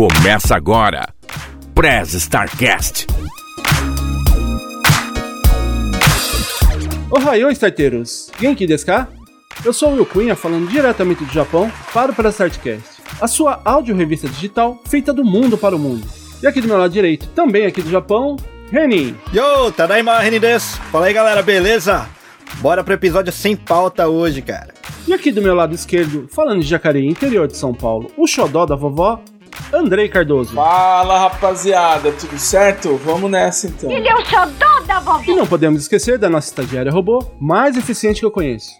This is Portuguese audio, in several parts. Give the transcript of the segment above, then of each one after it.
Começa agora. Prez Starcast. Ohayou, starteiros! Genki desu ka? Eu sou o Will Cunha, falando diretamente do Japão para o Press Startcast, a sua áudio-revista digital feita do mundo para o mundo. E aqui do meu lado direito, também aqui do Japão, Renin. Yo, Tadaima Renin desu! Fala aí galera, beleza? Bora pro episódio sem pauta hoje, cara. E aqui do meu lado esquerdo, falando de Jacareí, interior de São Paulo, o xodó da vovó, Andrei Cardoso. Fala, rapaziada, tudo certo? Vamos nessa então. Ele é o xodó da vovó. E não podemos esquecer da nossa estagiária robô mais eficiente que eu conheço.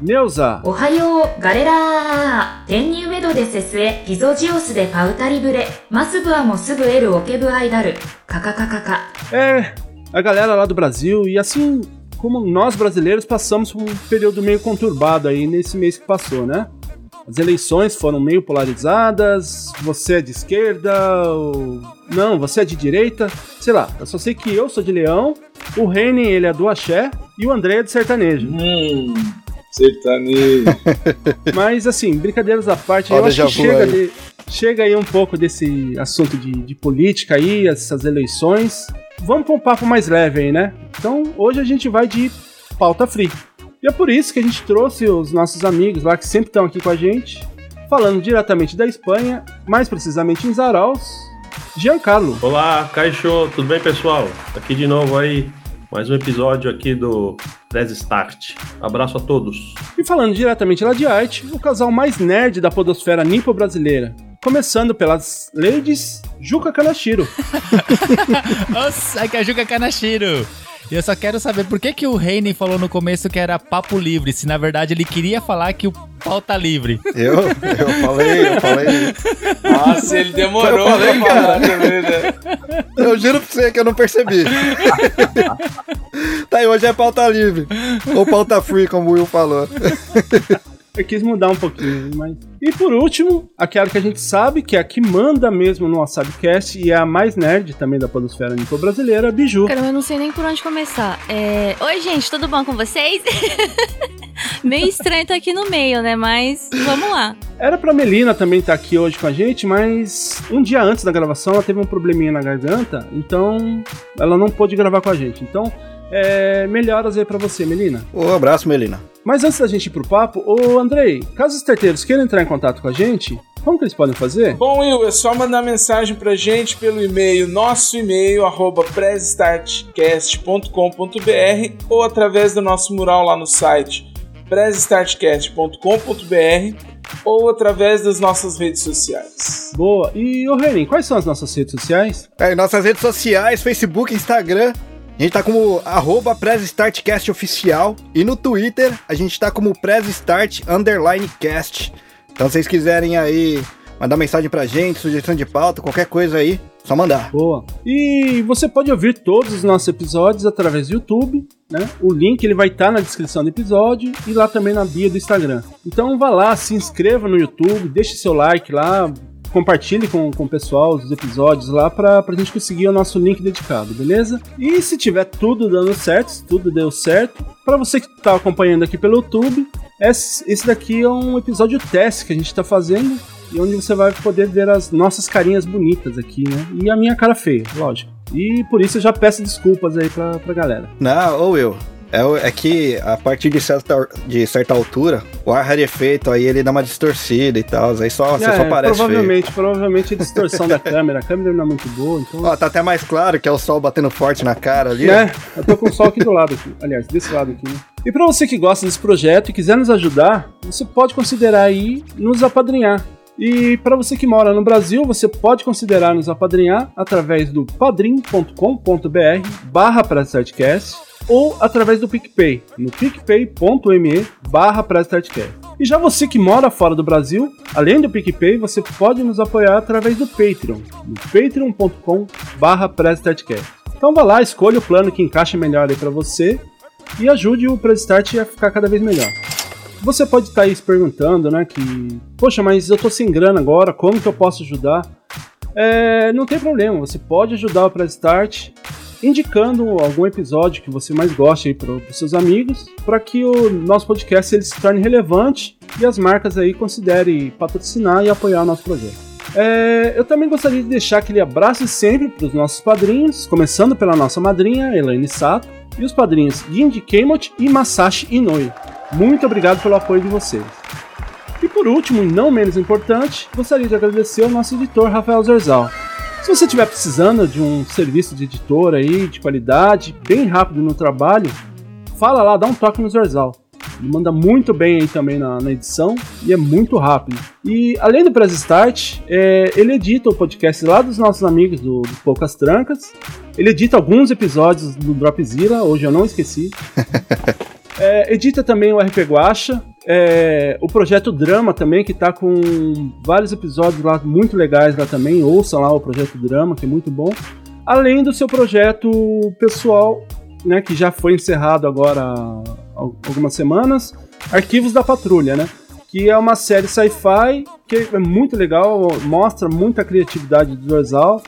Neuza. Ohayou, galera! Tenryu Medo de Sesue, Gizojios de Pautari Bure, Masubua mo eru okebu aidaru, kkkkk. É, a galera lá do Brasil e assim como nós brasileiros passamos por um período meio conturbado aí nesse mês que passou, né? As eleições foram meio polarizadas, você é de esquerda, ou... não, você é de direita, sei lá, eu só sei que eu sou de leão, o Reni ele é do axé e o André é de sertanejo. Hum, sertanejo. Mas assim, brincadeiras à parte, Ó, eu acho que chega, aí. de- chega aí um pouco desse assunto de, de política aí, essas eleições. Vamos para um papo mais leve aí, né? Então hoje a gente vai de pauta free. E é por isso que a gente trouxe os nossos amigos lá que sempre estão aqui com a gente, falando diretamente da Espanha, mais precisamente em Zaraus, Giancarlo. Olá, Caixo, tudo bem, pessoal? Aqui de novo aí, mais um episódio aqui do Press Start. Abraço a todos. E falando diretamente lá de arte, o casal mais nerd da podosfera nipo-brasileira. Começando pelas ladies Juca Kanashiro. Nossa, que é a Juca Kanashiro. E eu só quero saber por que, que o Heinen falou no começo que era papo livre, se na verdade ele queria falar que o pau tá livre. Eu? Eu falei, eu falei. Nossa, ele demorou Eu falei, pra falar cara. também, né? Eu juro pra você que eu não percebi. tá aí, hoje é pauta livre. Ou pauta free, como o Will falou. Eu quis mudar um pouquinho, mas. E por último, aquela que a gente sabe que é a que manda mesmo no WhatsAppcast e é a mais nerd também da podosfera nipo brasileira, a Biju. Caramba, eu não sei nem por onde começar. É... Oi, gente, tudo bom com vocês? Meio estranho estar aqui no meio, né? Mas vamos lá. Era pra Melina também estar aqui hoje com a gente, mas um dia antes da gravação ela teve um probleminha na garganta, então ela não pôde gravar com a gente. Então, é... melhoras aí pra você, Melina. Um abraço, Melina. Mas antes da gente ir pro papo, ô Andrei, caso os terteiros queiram entrar em contato com a gente, como que eles podem fazer? Bom, Will, é só mandar mensagem pra gente pelo e-mail, nosso e-mail, arroba ou através do nosso mural lá no site pressstartcast.com.br ou através das nossas redes sociais. Boa. E, ô Renin, quais são as nossas redes sociais? É, nossas redes sociais, Facebook, Instagram, a gente tá como arroba Press Startcast Oficial. E no Twitter, a gente tá como Press Start Underline Cast. Então, se vocês quiserem aí mandar mensagem pra gente, sugestão de pauta, qualquer coisa aí, só mandar. Boa. E você pode ouvir todos os nossos episódios através do YouTube, né? O link ele vai estar na descrição do episódio e lá também na bio do Instagram. Então vá lá, se inscreva no YouTube, deixe seu like lá, compartilhe com, com o pessoal os episódios lá pra, pra gente conseguir o nosso link dedicado, beleza? E se tiver tudo dando certo, se tudo deu certo, pra você que tá acompanhando aqui pelo YouTube, esse, esse daqui é um episódio teste que a gente tá fazendo e onde você vai poder ver as nossas carinhas bonitas aqui, né? E a minha cara feia, lógico. E por isso eu já peço desculpas aí pra, pra galera. Não, ou eu. É, é que a partir de certa, de certa altura, o ar rarefeito aí ele dá uma distorcida e tal. Aí só, você É, só parece feio. provavelmente, provavelmente a distorção da câmera. A câmera não é muito boa, então. Ó, tá até mais claro que é o sol batendo forte na cara ali. né? Eu tô com o sol aqui do lado aqui. Aliás, desse lado aqui, né? E pra você que gosta desse projeto e quiser nos ajudar, você pode considerar aí nos apadrinhar. E para você que mora no Brasil, você pode considerar nos apadrinhar através do padrim.com.br barra ou através do PicPay, no picpay.me barra. E já você que mora fora do Brasil, além do PicPay, você pode nos apoiar através do Patreon, no patreon.com barra. Então vá lá, escolha o plano que encaixa melhor aí para você e ajude o Prestart a ficar cada vez melhor. Você pode estar aí se perguntando, né, que, poxa, mas eu tô sem grana agora, como que eu posso ajudar? É, não tem problema, você pode ajudar o Prestart indicando algum episódio que você mais goste aí para os seus amigos, para que o nosso podcast ele se torne relevante e as marcas aí considerem patrocinar e apoiar o nosso projeto. É, eu também gostaria de deixar aquele abraço sempre para os nossos padrinhos, começando pela nossa madrinha, Elaine Sato, e os padrinhos Ginji Keimochi e Masashi Inoue. Muito obrigado pelo apoio de vocês. E por último, e não menos importante, gostaria de agradecer ao nosso editor Rafael Zerzal. Se você estiver precisando de um serviço de editor aí, de qualidade, bem rápido no trabalho, fala lá, dá um toque no Zerzal. Ele manda muito bem aí também na, na edição e é muito rápido. E além do Press Start, é, ele edita o podcast lá dos nossos amigos do, do Poucas Trancas. Ele edita alguns episódios do Dropzilla, hoje eu não esqueci. É, edita também o RP Guacha, é, o projeto Drama também, que tá com vários episódios lá muito legais lá também. Ouçam lá o projeto Drama, que é muito bom. Além do seu projeto pessoal, né, que já foi encerrado agora há algumas semanas, Arquivos da Patrulha, né? Que é uma série sci-fi que é muito legal, mostra muita criatividade do Dorsal.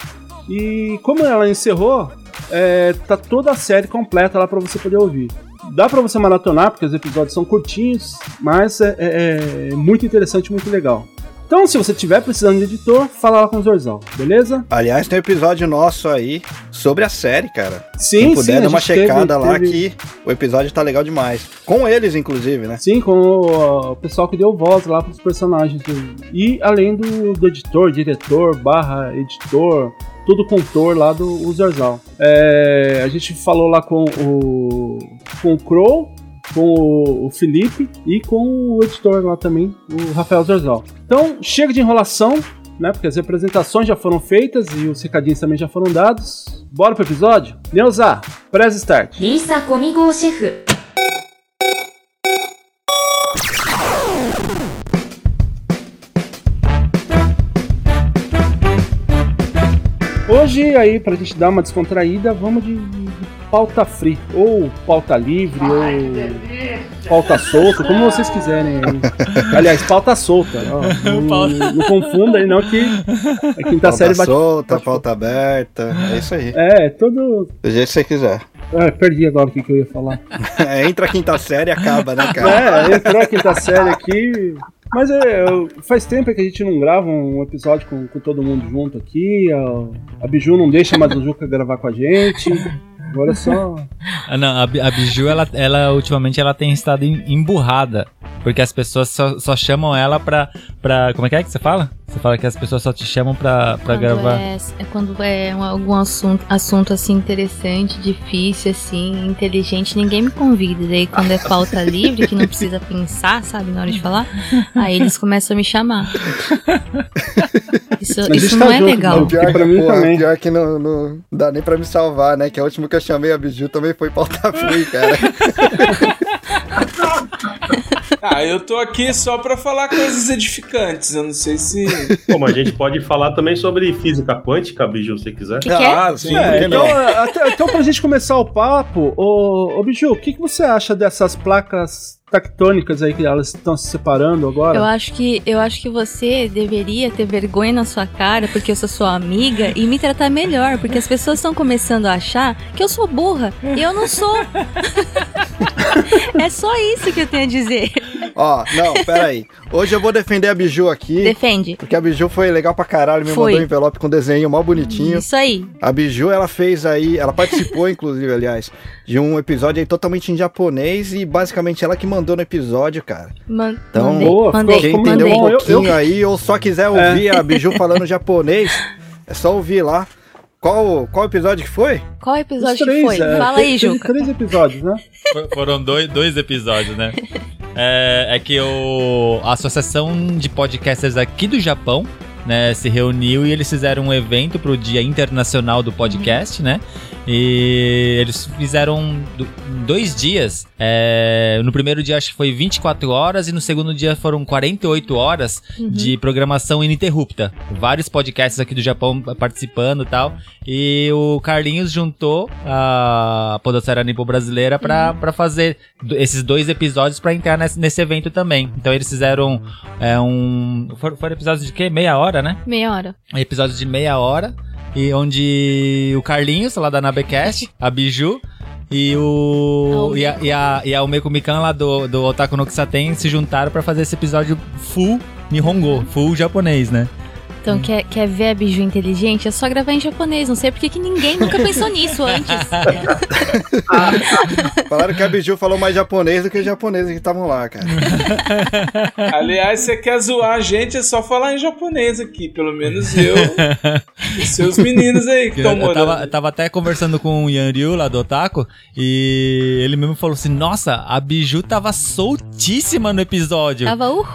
E como ela encerrou, é, tá toda a série completa lá para você poder ouvir dá para você maratonar, porque os episódios são curtinhos, mas é, é, é muito interessante, muito legal. Então, se você tiver precisando de editor, fala lá com o Zorzal, beleza? Aliás, tem um episódio nosso aí sobre a série, cara. Sim, Quem puder sim, dar uma checada teve, lá teve... que o episódio tá legal demais. Com eles, inclusive, né? Sim, com o, o pessoal que deu voz lá pros personagens. E além do, do editor, diretor, barra editor, tudo contor lá do Zorzal. É, a gente falou lá com o, com o Crow, com o Felipe e com o editor lá também, o Rafael Zorzal. Então, chega de enrolação, né? Porque as apresentações já foram feitas e os recadinhos também já foram dados. Bora pro episódio? Neuza, press start. Lisa comigo, chefe. Hoje, aí, pra gente dar uma descontraída, vamos de, de pauta free, ou pauta livre, Ai, ou pauta solta, como vocês quiserem. Aliás, pauta solta. Ó, não, não confunda aí, não, que a quinta pauta série bate. Solta, bate... pauta aberta, é isso aí. É, todo. Do jeito que você quiser. É, perdi agora o que, que eu ia falar. é, entra a quinta série e acaba, né, cara? É, entrou a quinta série aqui. Mas é, faz tempo que a gente não grava um episódio com, com todo mundo junto aqui. A, a Biju não deixa mais o Juca gravar com a gente. Agora só. Ah, não, a, a Biju, ela, ela ultimamente ela tem estado emburrada. Porque as pessoas só, só chamam ela pra, pra. Como é que é que você fala? Você fala que as pessoas só te chamam pra, pra quando gravar. É, é quando é um, algum assunto, assunto assim interessante, difícil, assim, inteligente, ninguém me convida. Daí quando é pauta livre, que não precisa pensar, sabe, na hora de falar, aí eles começam a me chamar. Isso, isso não tá é junto, legal. não. Pior, pra mim porra, também. pior que não, não dá nem pra me salvar, né? Que a última que eu chamei a Biju também foi pauta free, cara. Ah, eu tô aqui só pra falar coisas edificantes. Eu não sei se. Bom, mas a gente pode falar também sobre física quântica, Biju, se quiser. Que que é? Ah, sim, É, então, não? até, então, pra gente começar o papo, ô, ô Biju, o que, que você acha dessas placas tectônicas aí que elas estão se separando agora? Eu acho que eu acho que você deveria ter vergonha na sua cara, porque eu sou sua amiga, e me tratar melhor, porque as pessoas estão começando a achar que eu sou burra. E eu não sou. é só isso que eu tenho a dizer. Ó, não, pera aí. Hoje eu vou defender a Biju aqui. Defende. Porque a Biju foi legal pra caralho, me Foi. mandou um envelope com desenho mó bonitinho. Isso aí. A Biju, ela fez aí, ela participou, inclusive, aliás, de um episódio aí totalmente em japonês e basicamente ela que mandou no episódio, cara. Man Então, mandei, boa, mandei, Quem entendeu mandei. um Eu- pouquinho eu- aí ou só quiser ouvir a Biju falando japonês, é só ouvir lá. Qual, qual episódio que foi? Qual episódio três, foi? é, Fala aí, Juca. três episódios, né? For- Foram dois, dois episódios, né? É, é que o, a Associação de Podcasters aqui do Japão né, se reuniu e eles fizeram um evento pro Dia Internacional do Podcast, né? E eles fizeram do- dois dias. é, no primeiro dia acho que foi 24 horas e no segundo dia foram 48 horas de programação ininterrupta. Vários podcasts aqui do Japão participando e tal. E o Carlinhos juntou a Podosfera Nipo Brasileira pra, pra fazer esses dois episódios pra entrar nesse, nesse evento também. Então eles fizeram é, um. Foram, foram episódios de quê? Meia hora, né? Meia hora. episódios de meia hora. E onde o Carlinhos, lá da Nabecast, a Biju. E o. E, a, e, a, e a Umeko Mikan lá do, do Otaku no Kisaten se juntaram pra fazer esse episódio full Nihongo, full japonês, né? Então, quer, quer ver a biju inteligente? É só gravar em japonês. Não sei por que ninguém nunca pensou nisso antes. Falaram que a Biju falou mais japonês do que os japoneses que estavam lá, cara. Aliás, você quer zoar a gente, é só falar em japonês aqui. Pelo menos eu e seus meninos aí que estão Eu morando. tava, tava até conversando com o Yan Ryu lá do Otaku e ele mesmo falou assim: Nossa, a Biju tava soltíssima no episódio. Tava uhul.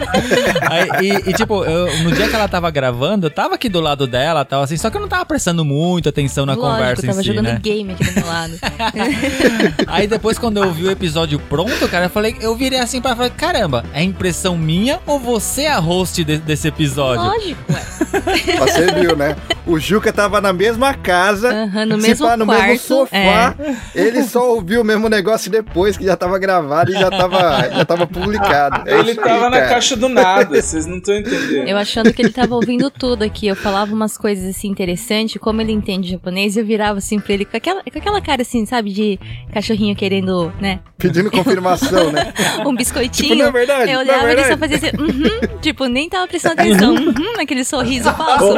Aí, e, e, tipo, eu- no dia que ela tava gravando, eu tava aqui do lado dela, tava assim, só que eu não tava prestando muito atenção na Lógico, conversa eu tava em si, jogando né? game aqui do meu lado. Aí depois, quando eu vi o episódio pronto, cara, eu falei, eu virei assim pra falar, caramba, é impressão minha ou você é a host de- desse episódio? Lógico, ué. Você viu, né? O Juca tava na mesma casa, Aham, no se mesmo pá, no quarto. mesmo sofá. Ele só ouviu o mesmo negócio depois, que já tava gravado e já tava, já tava publicado. É Ele isso aí, tava na cara. caixa do nada, vocês não estão entendendo. Eu achando que ele tava ouvindo tudo aqui. Eu falava umas coisas assim interessantes, como ele entende japonês, eu virava assim pra ele com aquela, com aquela cara assim, sabe, de cachorrinho querendo, né, Pedindo confirmação, né? um biscoitinho. Tipo, não é verdade, eu é olhava e ele só fazia assim, uhum, tipo, nem tava prestando atenção, uhum, aquele sorriso falso.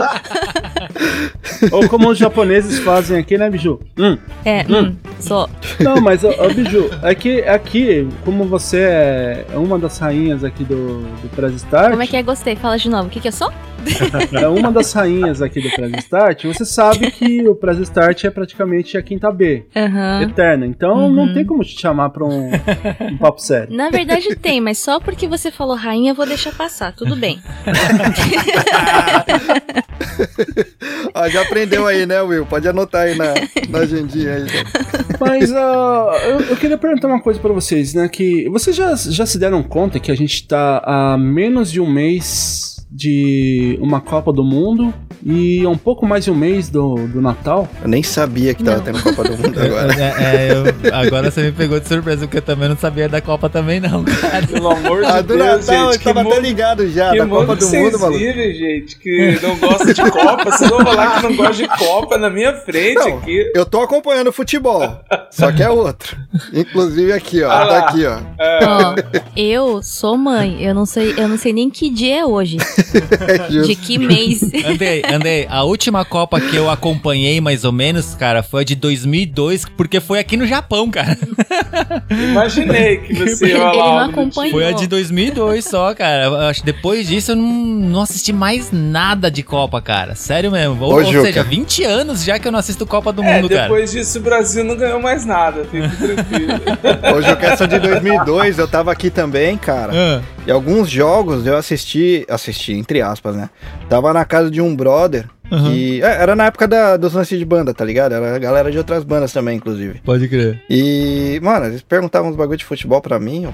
Ou como os japoneses fazem aqui, né, Biju? Hum. É, hum, só. Não, mas, ó, ó, Biju, é que aqui, como você é uma das rainhas aqui do, do Press Start, Como é que é? Gostei, fala de novo. O que, que é só? É uma das rainhas aqui do Press Start, você sabe que o Press Start é praticamente a quinta B, Aham. eterna. Então Uhum. não tem como te chamar pra um, um papo sério. Na verdade tem, mas só porque você falou rainha eu vou deixar passar, tudo bem. Ó, já aprendeu aí, né, Will? Pode anotar aí na, na agendinha aí. Mas ó, eu, eu queria perguntar uma coisa pra vocês, né? Que vocês já, já se deram conta que a gente tá a menos de um mês de uma Copa do Mundo e um pouco mais de um mês do, do Natal? Eu nem sabia que tava Não. tendo Copa do Mundo agora. É, é, eu- agora você me pegou de surpresa, porque eu também não sabia da Copa também, não, cara. Pelo amor de Ah, do Deus, Natal, gente, eu que tava até mundo, ligado já, da Copa do Mundo, maluco. vivem, gente, que não gosta de Copa. Vocês vão falar que não gosta de Copa na minha frente Não, aqui. eu tô acompanhando futebol, só que é outro. Inclusive aqui, ó, Ah tá aqui, ó. Ó, eu sou mãe, eu não sei, eu não sei nem que dia é hoje, É de que mês. Andei, andei. A última Copa que eu acompanhei, mais ou menos, cara, foi a de 2002, porque foi aqui no Japão, cara. Imaginei que você ia Ele falar não acompanhou. Foi a de 2002 só, cara. Eu acho que depois disso eu não, não assisti mais nada de Copa, cara. Sério mesmo. Ou, Ô, ou seja, 20 anos já que eu não assisto Copa do É, Mundo, cara. depois disso o Brasil não ganhou mais nada, fique tranquilo. Hoje eu quero essa de 2002, eu tava aqui também, cara. Ah, E alguns jogos eu assisti, assisti, entre aspas, né? Tava na casa de um brother, Uhum. que... é, era na época da, dos lances de banda, tá ligado? Era a galera de outras bandas também, inclusive. pode crer. E, mano, eles perguntavam uns bagulho de futebol pra mim. ó.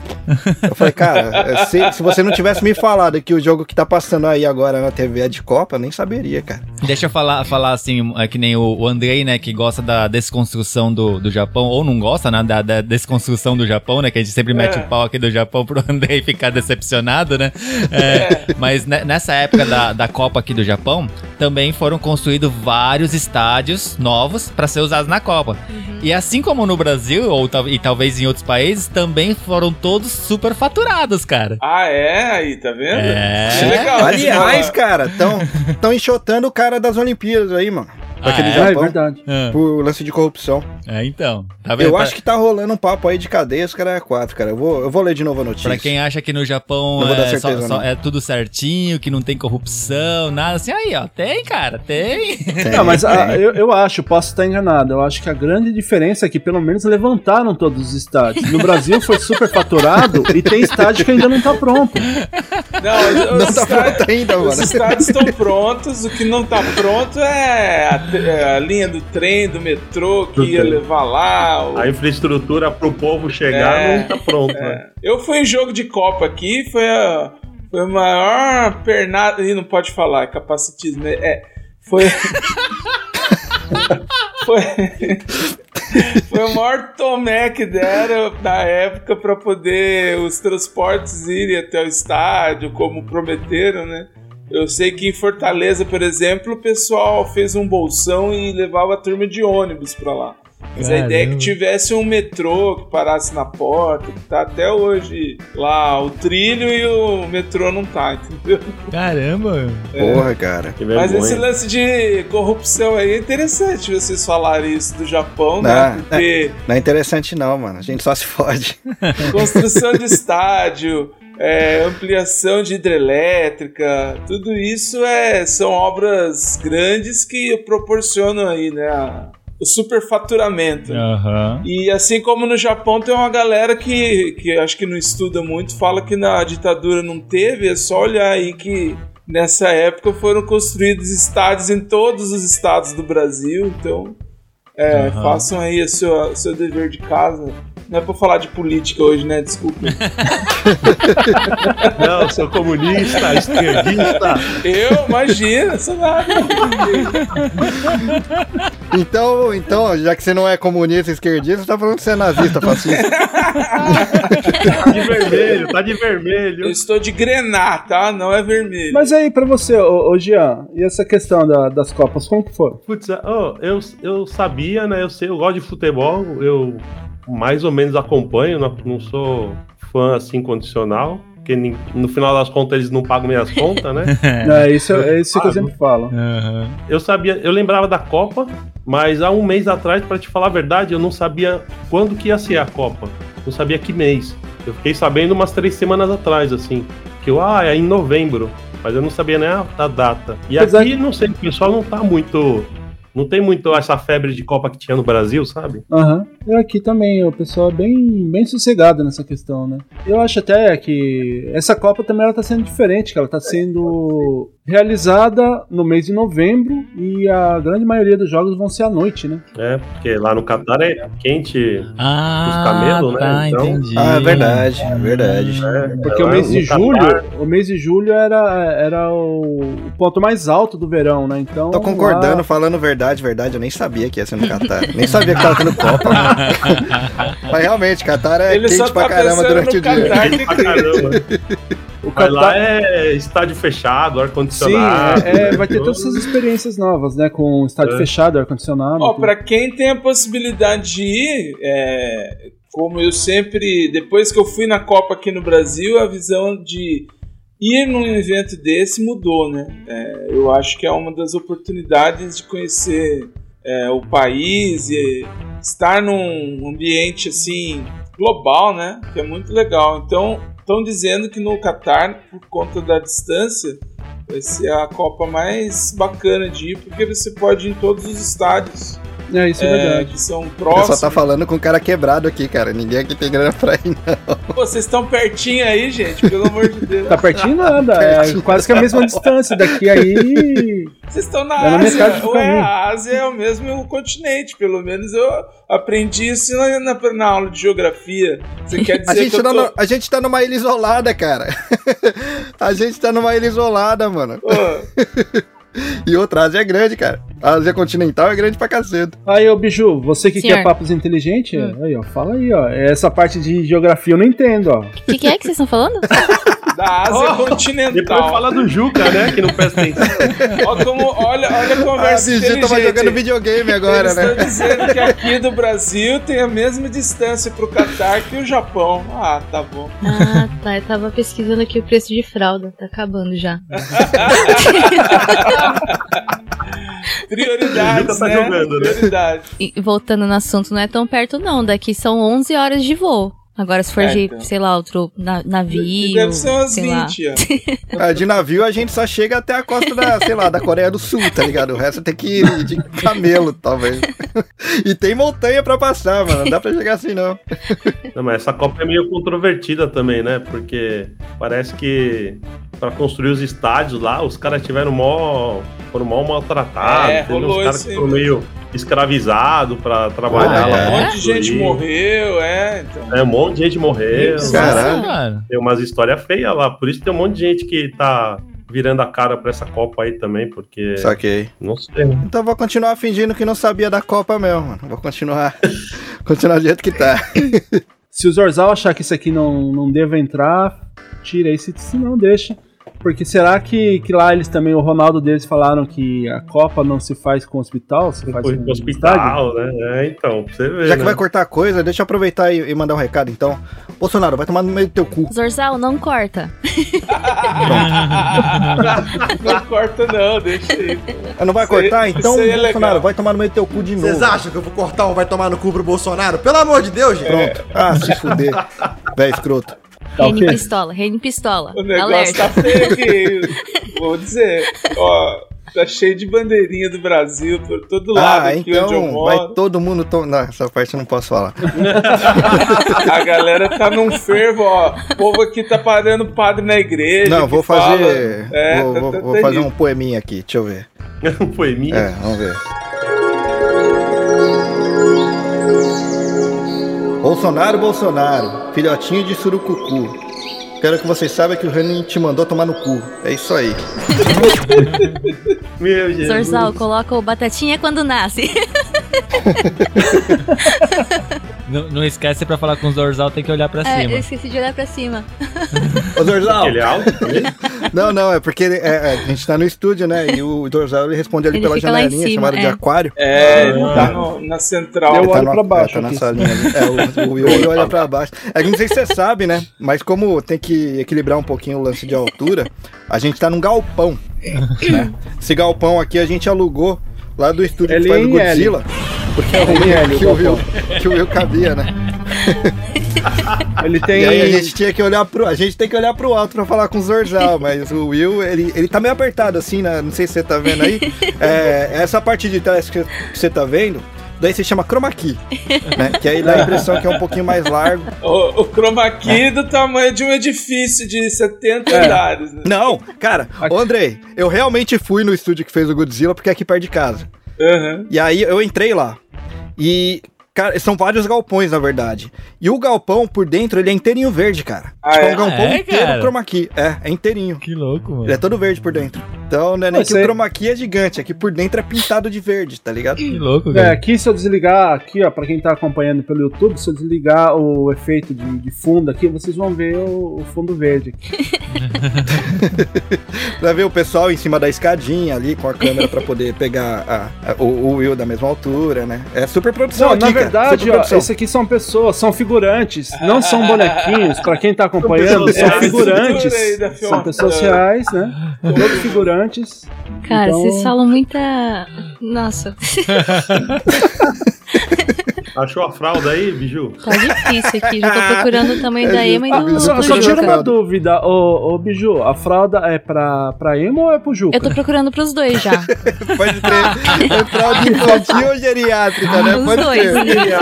Eu falei, cara, é, se, se você não tivesse me falado que o jogo que tá passando aí agora na TV é de Copa, eu nem saberia, cara. Deixa eu falar, falar assim, é que nem o, o Andrei, né, que gosta da desconstrução do, do Japão, ou não gosta, né, da, da desconstrução do Japão, né, que a gente sempre mete É. o pau aqui do Japão pro Andrei ficar decepcionado, né. É, Mas ne- nessa época da, da Copa aqui do Japão, também foram construídos vários estádios novos para ser usados na Copa. E assim como no Brasil, ou tal- e talvez em outros países, também foram todos super faturados, cara. Ah, é? Aí, tá vendo? É. legal. Aliás, cara, tão, tão enxotando o cara das Olimpíadas aí, mano. Ah, Daquele é? É, Japão. verdade. Ah, Por lance de corrupção. é, então. Tá vendo? Eu Pra- acho que tá rolando um papo aí de cadeia, os caras é quatro, cara. Eu vou, eu vou ler de novo a notícia. Pra quem acha que no Japão é, só- certeza, só- não. é tudo certinho, que não tem corrupção, nada assim, aí, ó, tem, cara, tem. Tem, Não, mas a- tem. eu, eu acho, posso estar enganado, eu acho que a grande diferença é que pelo menos levantaram todos os estádios. No Brasil foi super faturado e tem estádio que ainda não tá pronto. Não, Não os tá estádios- pronto ainda, Os mano. estádios estão prontos, o que não tá pronto é a, é a linha do trem, do metrô que Do ia trem. levar lá. o- A infraestrutura pro povo chegar É, não tá pronto, né? É. Eu fui em jogo de Copa aqui, foi a, foi a maior pernada. Ih, não pode falar, capacitismo. É, é, foi. foi. Foi o maior tomé que deram na época para poder os transportes irem até o estádio, como prometeram, né? Eu sei que em Fortaleza, por exemplo, o pessoal fez um bolsão e levava a turma de ônibus para lá. Mas a ideia é que tivesse um metrô que parasse na porta, que tá até hoje lá o trilho e o metrô não tá, entendeu? Caramba! Porra, cara. Que Mas esse lance de corrupção aí é interessante vocês falarem isso do Japão, né? Não, Porque Não é interessante não, mano. A gente só se fode. construção de estádio, é, ampliação de hidrelétrica, tudo isso é, são obras grandes que proporcionam aí, né, a- o superfaturamento. Aham. E assim como no Japão tem uma galera que, que acho que não estuda muito, fala que na ditadura não teve, é só olhar aí que nessa época foram construídos estádios em todos os estados do Brasil, então é, Aham. façam aí o seu, seu dever de casa. Não é pra falar de política hoje, né? Desculpa. Não, sou comunista, esquerdista. Eu, imagina, sou nada. Então, então, já que você não é comunista esquerdista, você tá falando que você é nazista, fascista. Tá de vermelho, tá de vermelho. Eu estou de grená, tá? Não é vermelho. Mas aí, pra você, ô, ô Jean, e essa questão da- das Copas, como que foi? Putz, oh, eu, eu sabia, né? Eu sei, eu gosto de futebol, eu mais ou menos acompanho, não, não sou fã assim condicional, porque no final das contas eles não pagam minhas contas, né? É, isso, é isso que eu sempre falo. Aham. Eu sabia, eu lembrava da Copa, mas há um mês atrás, pra te falar a verdade, eu não sabia quando que ia ser a Copa. Não sabia que mês. Eu fiquei sabendo umas três semanas atrás, assim. Que eu, ah, é em novembro. Mas eu não sabia nem a, a data. E Apesar aqui, não sei, o pessoal não tá muito. Não tem muito essa febre de Copa que tinha no Brasil, sabe? Aham. E aqui também, o pessoal é bem, bem sossegado nessa questão, né? Eu acho até que essa Copa também ela tá sendo diferente, que ela tá sendo realizada no mês de novembro e a grande maioria dos jogos vão ser à noite, né? É, porque lá no Catar é quente. Ah, Os camelos, né? tá, Então- entendi. Ah, é verdade, é verdade. Porque É, o mês de Catar- julho, o mês de julho era, era o, ponto mais alto do verão, né? Então. Tô concordando, lá- falando verdade, verdade. Eu nem sabia que ia ser no Catar. nem sabia que tava tendo Copa. Mas realmente, Catar é Ele quente pra tá caramba pensando durante no o dia. Catar. Quente pra caramba. o Mas lá Catar- é estádio fechado, Sim, ar-condicionado. é, é, vai ter todas essas experiências novas, né? Com estádio É. fechado, ar-condicionado. Ó, pra quem tem a possibilidade de ir, é, como eu sempre, depois que eu fui na Copa aqui no Brasil, a visão de ir num evento desse mudou, né? É, eu acho que é uma das oportunidades de conhecer é, o país e estar num ambiente assim global, né? Que é muito legal. Então, estão dizendo que no Catar, por conta da distância, vai ser a Copa mais bacana de ir, porque você pode ir em todos os estádios É, isso é, é, verdade. que são O próximos. pessoal tá falando com o cara quebrado aqui, cara. Ninguém aqui tem grana pra ir. Pô, vocês estão pertinho aí, gente, pelo amor de Deus. Tá pertinho nada, é quase que a mesma distância. Daqui aí. Vocês estão na É Ásia. Ué, caminho. a Ásia é o mesmo continente, pelo menos eu aprendi isso na, na, na aula de geografia. Você quer dizer A gente, que eu tá tô... no- a gente tá numa ilha isolada, cara. a gente tá numa ilha isolada, mano. Pô, E outra, a Ásia é grande, cara. A Ásia continental é grande pra cacete. Aí, ô Biju, você que Senhor. quer papos inteligentes, Hum. aí, ó, fala aí, ó. Essa parte de geografia eu não entendo, ó. O que, que é que vocês estão falando? da Ásia Oh, Depois continental. fala do Juca, né? Que não presta atenção. Olha, como, olha, olha a conversa tava inteligente. jogando videogame agora, Eles né? estão dizendo que aqui do Brasil tem a mesma distância pro Catar que o Japão. Ah, tá bom. Ah, tá. Eu tava pesquisando aqui o preço de fralda. Tá acabando já. Prioridades, tá né? jogando, né? Prioridade. E voltando no assunto, não é tão perto não. Daqui são 11 horas de voo. Agora, se for É, de, então. sei lá, outro na- navio. Deve ser umas sei lá. 20, ó. Ah, de navio a gente só chega até a costa da, sei lá, da Coreia do Sul, tá ligado? O resto tem que ir de camelo, talvez. E tem montanha pra passar, mano. Não dá pra chegar assim, não. Não, mas essa Copa é meio controvertida também, né? Porque parece que pra construir os estádios lá, os caras tiveram mó. foram mó maltratados. É, rolou uns caras que foram meio escravizados pra trabalhar Ah, lá. é? Um monte de gente morreu, é. Então. É, um monte de gente morreu. Caralho. Cara. Tem umas histórias feias lá. Por isso tem um monte de gente que tá virando a cara pra essa Copa aí também, porque. Saquei. Não sei. né? Então eu vou continuar fingindo que não sabia da Copa mesmo, mano. Vou continuar. continuar do jeito que tá. Se o Zorzal achar que isso aqui não, não deva entrar, tira aí, se, se não, deixa. Porque será que, que lá eles também, o Ronaldo deles falaram que a Copa não se faz com o hospital, se faz com o estádio? hospital, né? É, então, pra você ver. Já que né? vai cortar coisa, deixa eu aproveitar e, e mandar um recado então. Bolsonaro, vai tomar no meio do teu cu. Zorzal, não corta. Não corta, não, deixa aí. Não vai cortar? Então, é Bolsonaro, legal. vai tomar no meio do teu cu de novo. Vocês acham que eu vou cortar um vai tomar no cu pro Bolsonaro? Pelo amor de Deus, gente. Pronto. Ah, se fuder. Véi escroto. Tá ok? pistola, reine pistola. O negócio Alerta. tá feio aqui. Vou dizer, ó, tá cheio de bandeirinha do Brasil por todo lado Ah, aqui onde eu então vai moro. todo mundo. To... Não, essa parte eu não posso falar. A galera tá num fervo, ó. O povo aqui tá parando padre na igreja. Não, vou fala- fazer. É, vou tá- vou- tá vou fazer um poeminha aqui, deixa eu ver. Foi minha. É, vamos ver. Bolsonaro, Bolsonaro, filhotinho de surucucu. Quero que vocês saibam que o Renan te mandou tomar no cu. É isso aí. Meu Jesus. Zorzal, coloca o batatinha quando nasce. Não, não esquece pra falar com o Zorzal, tem que olhar pra É, cima. eu esqueci de olhar pra cima. Ô, Zorzal! Ele é alto também? Não, não, é porque ele- é, é, a gente tá no estúdio, né? E o Zorzal ele responde ali Ele pela janelinha, cima, chamada de é. aquário. É, ele tá no- na central. Eu Ele tá olho pra baixo É, tá na aqui. salinha ali. É, o, o Will ele olha pra baixo. É que não sei se você sabe, né? Mas como tem que equilibrar um pouquinho o lance de altura, a gente tá num galpão. né? Esse galpão aqui a gente alugou lá do estúdio que faz o. Godzilla. Porque é o que o Will, que o Will cabia, né? Ele tem. E aí a gente tinha que olhar pro. A gente tem que olhar pro alto pra falar com o Zorzal, mas o Will, ele, ele tá meio apertado assim, né? Não sei se você tá vendo aí. É, essa parte de trás que você tá vendo, daí se chama chroma key, né? Que aí dá a impressão que é um pouquinho mais largo. O, o chroma key do tamanho de um edifício de 70 É. andares. Né? Não, cara, ô Andrei, eu realmente fui no estúdio que fez o Godzilla porque é aqui perto de casa. Aham. E aí eu entrei lá. E, cara, são vários galpões, na verdade. E o galpão, por dentro, ele é inteirinho verde, cara. Ah, tipo, é é? um galpão É, inteiro cara? chroma key. É, é inteirinho. Que louco, mano. Ele é todo verde por dentro. Então, não é nem Pô, que isso o chroma key é gigante, aqui por dentro é pintado de verde, tá ligado? Que louco, É, cara. aqui se eu desligar, aqui ó, pra quem tá acompanhando pelo YouTube, se eu desligar o efeito de, de fundo aqui, vocês vão ver o, o fundo verde aqui. Vai ver o pessoal em cima da escadinha ali com a câmera pra poder pegar a- a- o, o Will da mesma altura, né? É super produção Não, aqui, na cara, verdade, super ó, produção. esse aqui são pessoas, são figurantes, não são bonequinhos, pra quem tá acompanhando, são figurantes, são pessoas reais, né? Todos figurantes. Cara, Então- vocês falam muita. Nossa, Achou a fralda aí, Biju? tá difícil aqui. Já tô procurando o tamanho da Ema e do, Só, do só tira uma dúvida, ô, ô Biju, a fralda é pra, pra emo ou é pro Juca? Eu tô procurando pros dois já. Pode crer. É fraude infantil ou geriátrica, né? Os Pode dois. crer.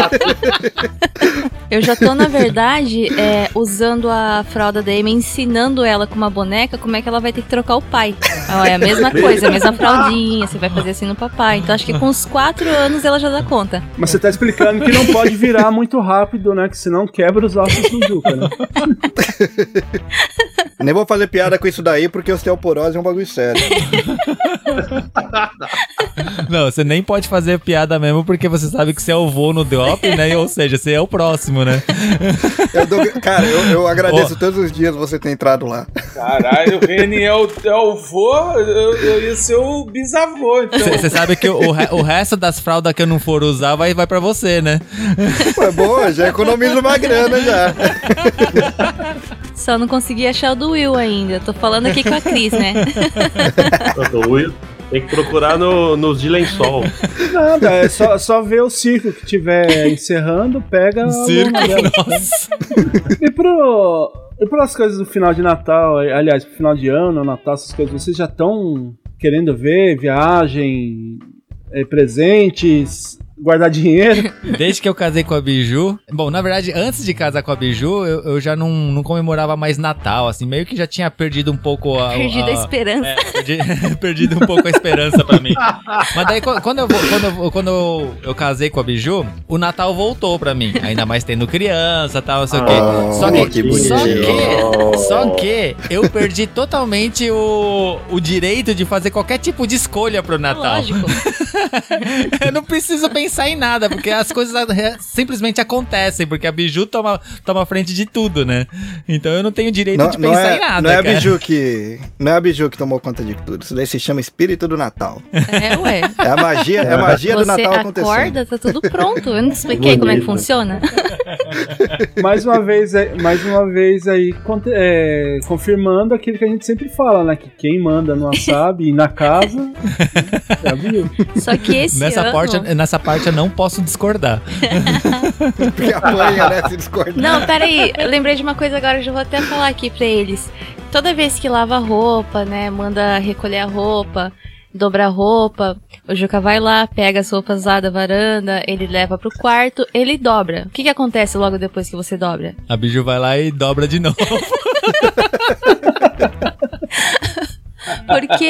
Eu já tô, na verdade, é, usando a fralda da Amy, ensinando ela com uma boneca como é que ela vai ter que trocar o pai. Ó, É a mesma coisa, a mesma fraldinha, você vai fazer assim no papai. Então acho que com uns 4 anos ela já dá conta. Mas você tá explicando que não pode virar muito rápido, né? Que senão quebra os ossos do Juca, né? Nem vou fazer piada com isso daí, porque osteoporose é um bagulho sério. Não, você nem pode fazer piada mesmo, porque você sabe que você é o vô no drop, né? Ou seja, você é o próximo, né? Eu dou- cara, eu, eu agradeço todos os dias você ter entrado lá. Caralho, o Reni é o, é o vô, eu, eu ia ser o bisavô, então. Você sabe que o, o resto das fraldas que eu não for usar vai, vai pra você, né? Pô, é boa, já economiza uma grana já. Só não consegui achar o do Will ainda. Tô falando aqui com a Cris, né? O Will tem que procurar no, nos de lençol. Nada, é só, só ver o ciclo que tiver encerrando, pega Circo, nossa. E pro. E pelas coisas do final de Natal, aliás, pro final de ano, Natal, essas coisas, vocês já estão querendo ver viagem, eh, presentes, guardar dinheiro? Desde que eu casei com a Biju. Bom, na verdade, antes de casar com a Biju, eu, eu já não, não comemorava mais Natal, assim, meio que já tinha perdido um pouco a. Perdida a esperança. É, perdi, perdido um pouco a esperança pra mim. Mas daí, qu- quando eu, quando eu, quando eu, eu casei com a Biju, o Natal voltou pra mim. Ainda mais tendo criança e tal, não sei o quê. Oh, Só que, que só que, só que eu perdi totalmente o, o direito de fazer qualquer tipo de escolha pro Natal. Lógico. eu não preciso pensar pensar em nada, porque as coisas é, simplesmente acontecem, porque a Biju toma, toma frente de tudo, né? Então eu não tenho direito Não, de não pensar é, em nada, não é a cara. Biju que. Não é a Biju que tomou conta de tudo. Isso daí se chama espírito do Natal. É, ué. É a magia, é a magia do Natal acontecendo. acorda, tá tudo pronto. Eu não te expliquei como é que Bonito. funciona. mais uma vez, aí- mais uma vez aí é, confirmando aquilo que a gente sempre fala, né? Que quem manda no wasabi e na casa é a Bill. Só que esse Nessa ano... parte, nessa parte eu não posso discordar. Porque apanha, né? Se discordar. Não, peraí. Eu lembrei de uma coisa agora, eu já vou até falar aqui pra eles. Toda vez que lava a roupa, né, manda recolher a roupa, dobrar a roupa, o Juca vai lá, pega as roupas lá da varanda, ele leva pro quarto, ele dobra. O que que acontece logo depois que você dobra? A Biju vai lá e dobra de novo. Porque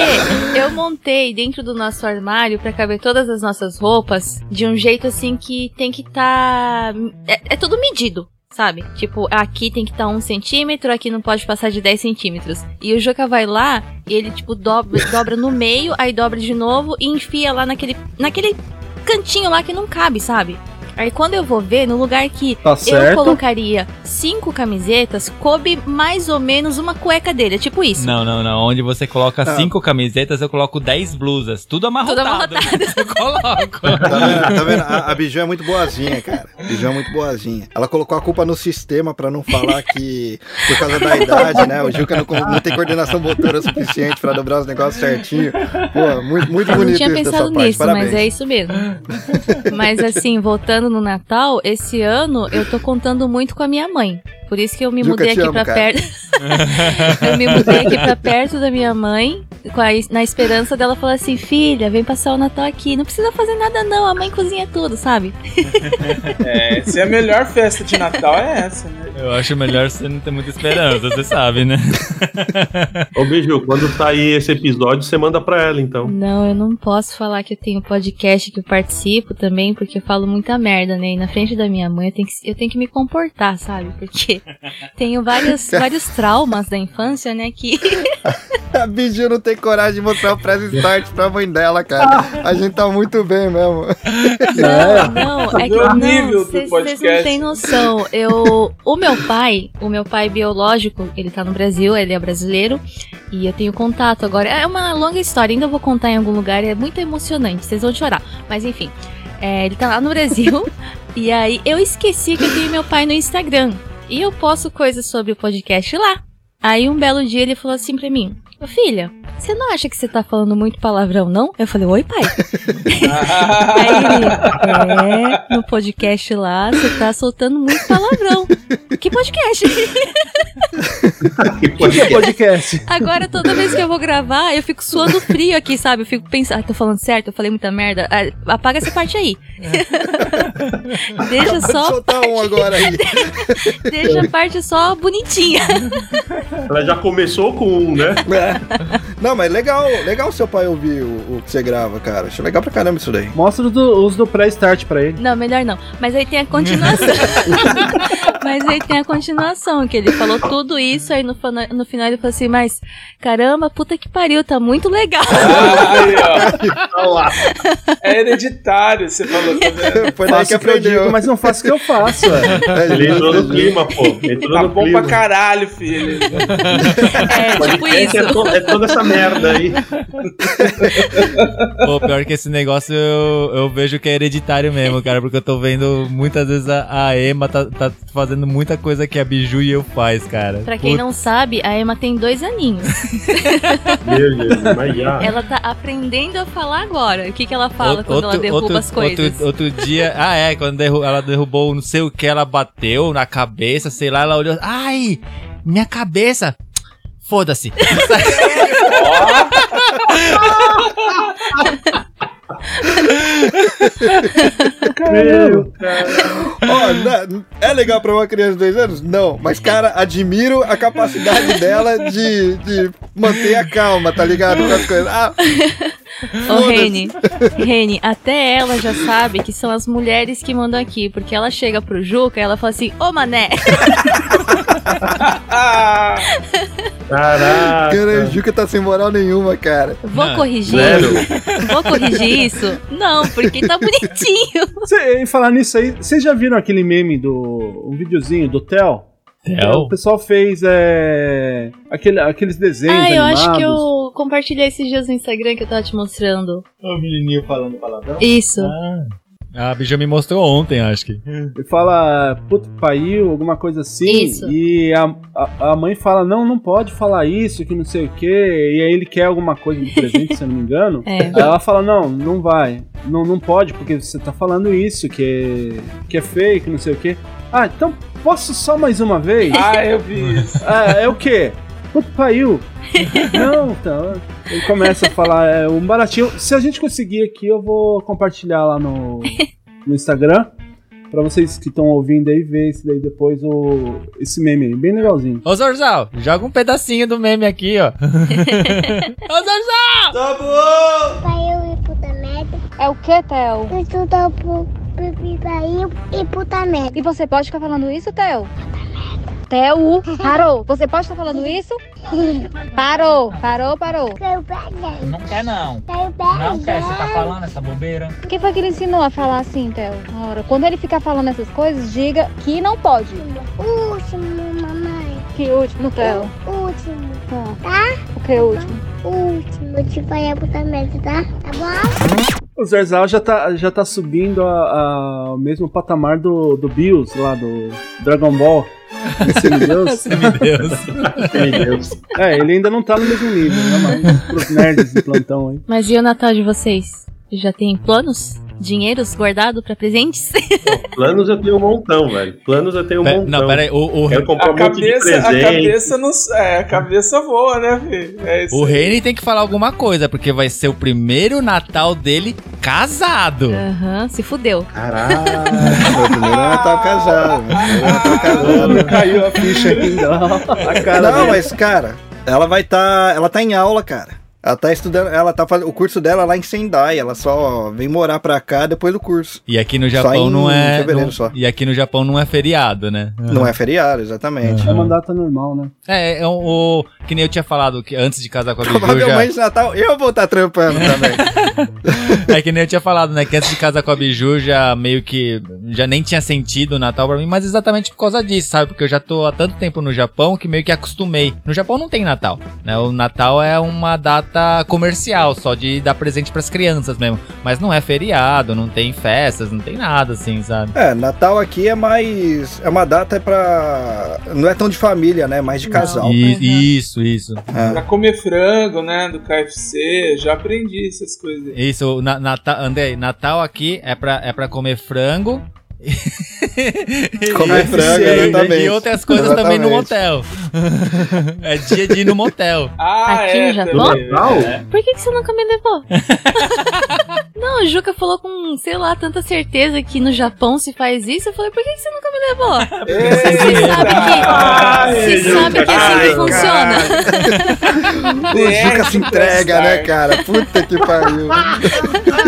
eu montei dentro do nosso armário pra caber todas as nossas roupas de um jeito assim que tem que estar. é, é tudo medido. Sabe? Tipo, aqui tem que estar um centímetro, aqui não pode passar de 10 centímetros. E o Joca vai lá e ele, tipo, dobra, dobra no meio, aí dobra de novo e enfia lá naquele, naquele cantinho lá que não cabe, sabe? Aí quando eu vou ver, no lugar que Tá eu certo. colocaria cinco camisetas, coube mais ou menos uma cueca dele. É tipo isso. Não, não, não. Onde você coloca Ah. cinco camisetas, eu coloco dez blusas. Tudo amarrotado. Tudo amarrotado. Eu coloco. Tá vendo? Tá vendo? A, a Biju é muito boazinha, cara. A Biju é muito boazinha. Ela colocou a culpa no sistema pra não falar que, por causa da idade, né? O Juca não, não tem coordenação motora suficiente pra dobrar os negócios certinho. Pô, muito, muito Eu não bonito tinha pensado nisso, Parabéns. mas é isso mesmo. mas assim, voltando no Natal, esse ano eu tô contando muito com a minha mãe. Por isso que eu me Juca, mudei aqui amo, pra perto. eu me mudei aqui pra perto da minha mãe, com a- na esperança dela falar assim: filha, vem passar o Natal aqui. Não precisa fazer nada, não. A mãe cozinha tudo, sabe? É, se a melhor festa de Natal é essa, né? Eu acho melhor você não ter muita esperança, você sabe, né? Ô, Biju, quando sair esse episódio, você manda pra ela, então. Não, eu não posso falar que eu tenho podcast que eu participo também, porque eu falo muita merda, né? E na frente da minha mãe eu tenho que, eu tenho que me comportar, sabe? Porque tenho vários, vários traumas da infância, né? Que A Biju não tem coragem de mostrar o press start pra mãe dela, cara. A gente tá muito bem mesmo. Não, não, é que não, nível do vocês podcast. não têm noção. Eu, o meu pai, o meu pai biológico, ele tá no Brasil, ele é brasileiro, e eu tenho contato agora. É uma longa história, ainda vou contar em algum lugar, é muito emocionante, vocês vão chorar. Mas enfim, é, ele tá lá no Brasil, e aí eu esqueci que eu tenho meu pai no Instagram. E eu posto coisas sobre o podcast lá. Aí um belo dia ele falou assim pra mim: Ô filha, você não acha que você tá falando muito palavrão, não? Eu falei, oi pai. Aí ele, é, no podcast lá, você tá soltando muito palavrão. Que podcast? Que podcast? Agora, toda vez que eu vou gravar, eu fico suando frio aqui, sabe? Eu fico pensando, ah, tô falando certo, eu falei muita merda. Ah, apaga essa parte aí. deixa Pode só, soltar um agora aí. deixa a parte só bonitinha. Ela já começou com um, né? É. Não, mas legal, legal seu pai ouvir o, o que você grava, cara. Acho legal pra caramba isso daí. Mostra os do, os do pré-start pra ele. Não, melhor não. Mas aí tem a continuação. Mas aí tem a continuação, que ele falou tudo isso, aí no, no final ele falou assim, mas caramba, puta que pariu, tá muito legal. Aí, ó. Olha lá. É hereditário, você falou, tá vendo? Foi daí que aprendeu. digo, mas não faço o que eu faço. é. Ele entrou no clima, pô. Entrou Tá no bom clima. pra caralho, filho. É, tipo Podcast isso. É, to- é toda essa merda aí. Pô, pior que esse negócio eu, eu vejo que é hereditário mesmo, cara, porque eu tô vendo muitas vezes a, a Emma tá, tá fazendo muita coisa que a Biju e eu faz, cara. Pra quem não sabe, a Emma tem dois aninhos. Meu Deus. Ela tá aprendendo a falar agora. O que, que ela fala quando ela derruba outro, as coisas? Outro, outro dia, ah é, quando derru- ela derrubou não sei o que, ela bateu na cabeça, sei lá, ela olhou, ai, minha cabeça, foda-se. Meu, cara. Ó, na- é legal pra uma criança de dois anos? Não, mas, cara, admiro a capacidade dela de, de manter a calma, tá ligado? Com as coisas. Ah, Ô, Rene, Rene, até ela já sabe que são as mulheres que mandam aqui, porque ela chega pro Juca e ela fala assim, ô mané, Caraca. Cara, o Juca tá sem moral nenhuma, cara. Vou Não, corrigir? Zero. Vou corrigir isso? Não, porque tá bonitinho. Cê, e falar nisso aí, vocês já viram aquele meme do. um videozinho do Theo? O pessoal fez é, aquele, aqueles desenhos Ah, eu animados. acho que eu compartilhei esses dias no Instagram que eu tava te mostrando. O menininho falando palavrão. Isso. A bicha me mostrou ontem, acho que. Ele fala puto que pariu, alguma coisa assim. Isso. E a, a, a mãe fala: não, não pode falar isso, que não sei o quê. E aí ele quer alguma coisa de presente, se eu não me engano. É. Aí ela fala: não, não vai. Não, não pode, porque você tá falando isso, que é, que é fake, não sei o quê. Ah, então posso só mais uma vez? Ah, eu vi isso. Ah, é o quê? Puto pariu. Não, então. Ele começa a falar, é um baratinho. Se a gente conseguir aqui, eu vou compartilhar lá no, no Instagram. Pra vocês que estão ouvindo aí, ver esse daí depois, o, esse meme aí, bem legalzinho. Ô Zorzal, joga um pedacinho do meme aqui, ó. Ô Zorzal! Tá bom! Pra eu ir puta merda. É o que, Theo? Eu pro pra ir e puta merda. E você pode ficar falando isso, Theo? Theo, parou. Você pode estar falando isso? Parou, parou, parou. Não quer não. Não quer, você tá falando essa bobeira. Quem foi que ele ensinou a falar assim, Theo? Na hora, Quando ele ficar falando essas coisas, diga que não pode. Último, mamãe. Que último, Theo? Último. Ah, Tá? o que último? Último de fazer a puta merda, tá? Tá bom? O Zerzal já tá, já tá subindo ao mesmo patamar do, do Bills lá do Dragon Ball. Semideus. Deus. Semideus. É, ele ainda não tá no mesmo nível, né? Mas pros nerds de plantão aí. Mas e o Natal de vocês? Já tem planos? Dinheiros guardados pra presentes? Planos eu tenho um montão, velho. Planos eu tenho um montão. não, pera aí, o, o, Quero comprar A um monte de cabeça, a cabeça não. É, a cabeça voa, né, filho? É isso o. Reni tem que falar alguma coisa, porque vai ser o primeiro Natal dele casado. Aham, se fudeu. Caraca. Meu primeiro Natal casado. Meu primeiro Natal casado. Não caiu a ficha ainda. ó. A cara Não, dele. mas, cara, ela vai tá. Ela tá em aula, cara. Ela tá estudando. Ela tá fazendo o curso dela lá em Sendai. Ela só vem morar pra cá depois do curso. E aqui no Só Japão em não é. não- só. E aqui no Japão não é feriado, né? Não é feriado, exatamente. É uma data normal, né? É, é o, o- que nem eu tinha falado que antes de casar com a Biju já, Provavelmente Natal eu vou estar trampando também. é que nem eu tinha falado, né, que antes de casar com a Biju já meio que já nem tinha sentido o Natal pra mim, mas exatamente por causa disso, sabe? Porque eu já tô há tanto tempo no Japão que meio que acostumei. No Japão não tem Natal, né? O Natal é uma data comercial, só de dar presente pras crianças mesmo, mas não é feriado, não tem festas, não tem nada assim, sabe? É, Natal aqui é mais. É uma data pra. Não é tão de família, né? Mais de casal. E- Isso, isso. Pra comer frango, né? Do KFC. Já aprendi essas coisas aí. Isso, na, Nata- Andrei, Natal aqui é pra, é pra comer frango. Comer frango, E- exatamente. E outras coisas também no Exatamente. motel. é dia de ir no motel. Ah, Aqui é. no Japão? também. É. Por que, que você nunca me levou? não, o Juca falou com, sei lá, tanta certeza que no Japão se faz isso. Eu falei, por que, você nunca me levou? Você sabe que, você sabe que é assim que funciona. O Juca se entrega, né, cara? Puta que pariu.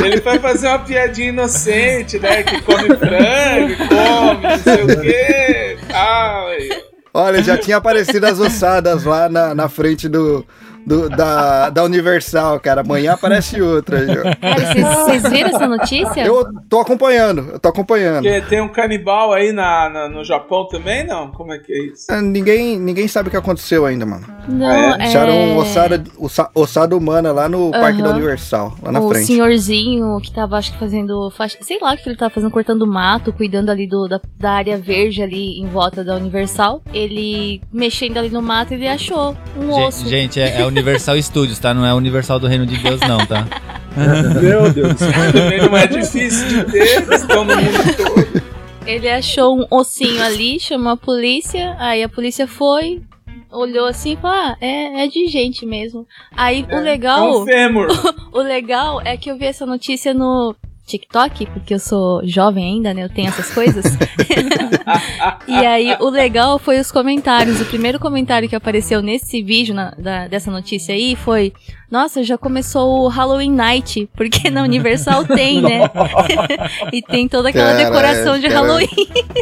Ele vai fazer uma piadinha inocente, né? Que come frango, come, não sei o quê. Ai. Olha, já tinha aparecido as ossadas lá na, na frente do, do- da, da Universal, cara. Amanhã aparece outra. Cara, vocês, vocês viram essa notícia? Eu tô acompanhando, eu tô acompanhando. Porque tem um canibal aí na, na- no Japão também, não? Como é que é isso? Ah, Ninguém, ninguém sabe o que aconteceu ainda, mano. Não, é... Acharam ossada, ossa- ossada humana lá no Parque da. Universal, lá na o frente. senhorzinho que tava, acho que fazendo. faixa- Sei lá o que ele tava fazendo, cortando mato, cuidando ali do, da, da área verde ali em volta da Universal. Ele mexendo ali no mato, ele achou um osso. Gente, gente, é, é Universal Studios, tá? Não é Universal do Reino de Deus, não, tá? Meu Deus. Também não é difícil de ter, estão no mundo todo. Ele achou um ossinho ali, chamou a polícia, aí a polícia foi. Olhou assim e falou: Ah, é, é de gente mesmo. Aí o É legal. um fêmur. o legal é que eu vi essa notícia no TikTok, porque eu sou jovem ainda, né? Eu tenho essas coisas. e aí, o legal foi os comentários. O primeiro comentário que apareceu nesse vídeo, na- da- dessa notícia aí, foi: Nossa, já começou o Halloween Night, porque na Universal tem, né? e tem toda aquela Cara, decoração de cara, Halloween.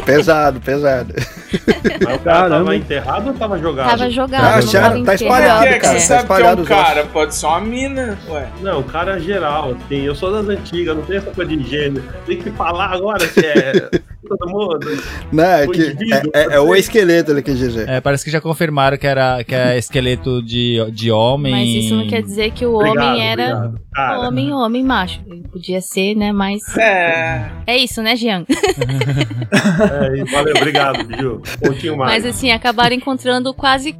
Pesado, pesado. Mas o cara Caramba. tava enterrado ou tava jogado? Tava jogado, Ah, não tava tá espalhado, é que cara. você Tá sabe que é um ossos. cara? Pode ser uma mina, ué. Não, o cara é geral, assim. Eu sou das antigas, não tem essa coisa de gênero. Tem que falar agora que é todo mundo. Não, é, O que é, é- é o esqueleto ali que GG. É, parece que já confirmaram que era que é esqueleto de, de homem. Mas isso não quer dizer que o Obrigado, homem era obrigado. Homem, homem macho. Podia ser, né? Mas. É. É isso, né, Jean? é, valeu, obrigado, Biju. Um pouquinho mais. Mas assim, acabaram encontrando quase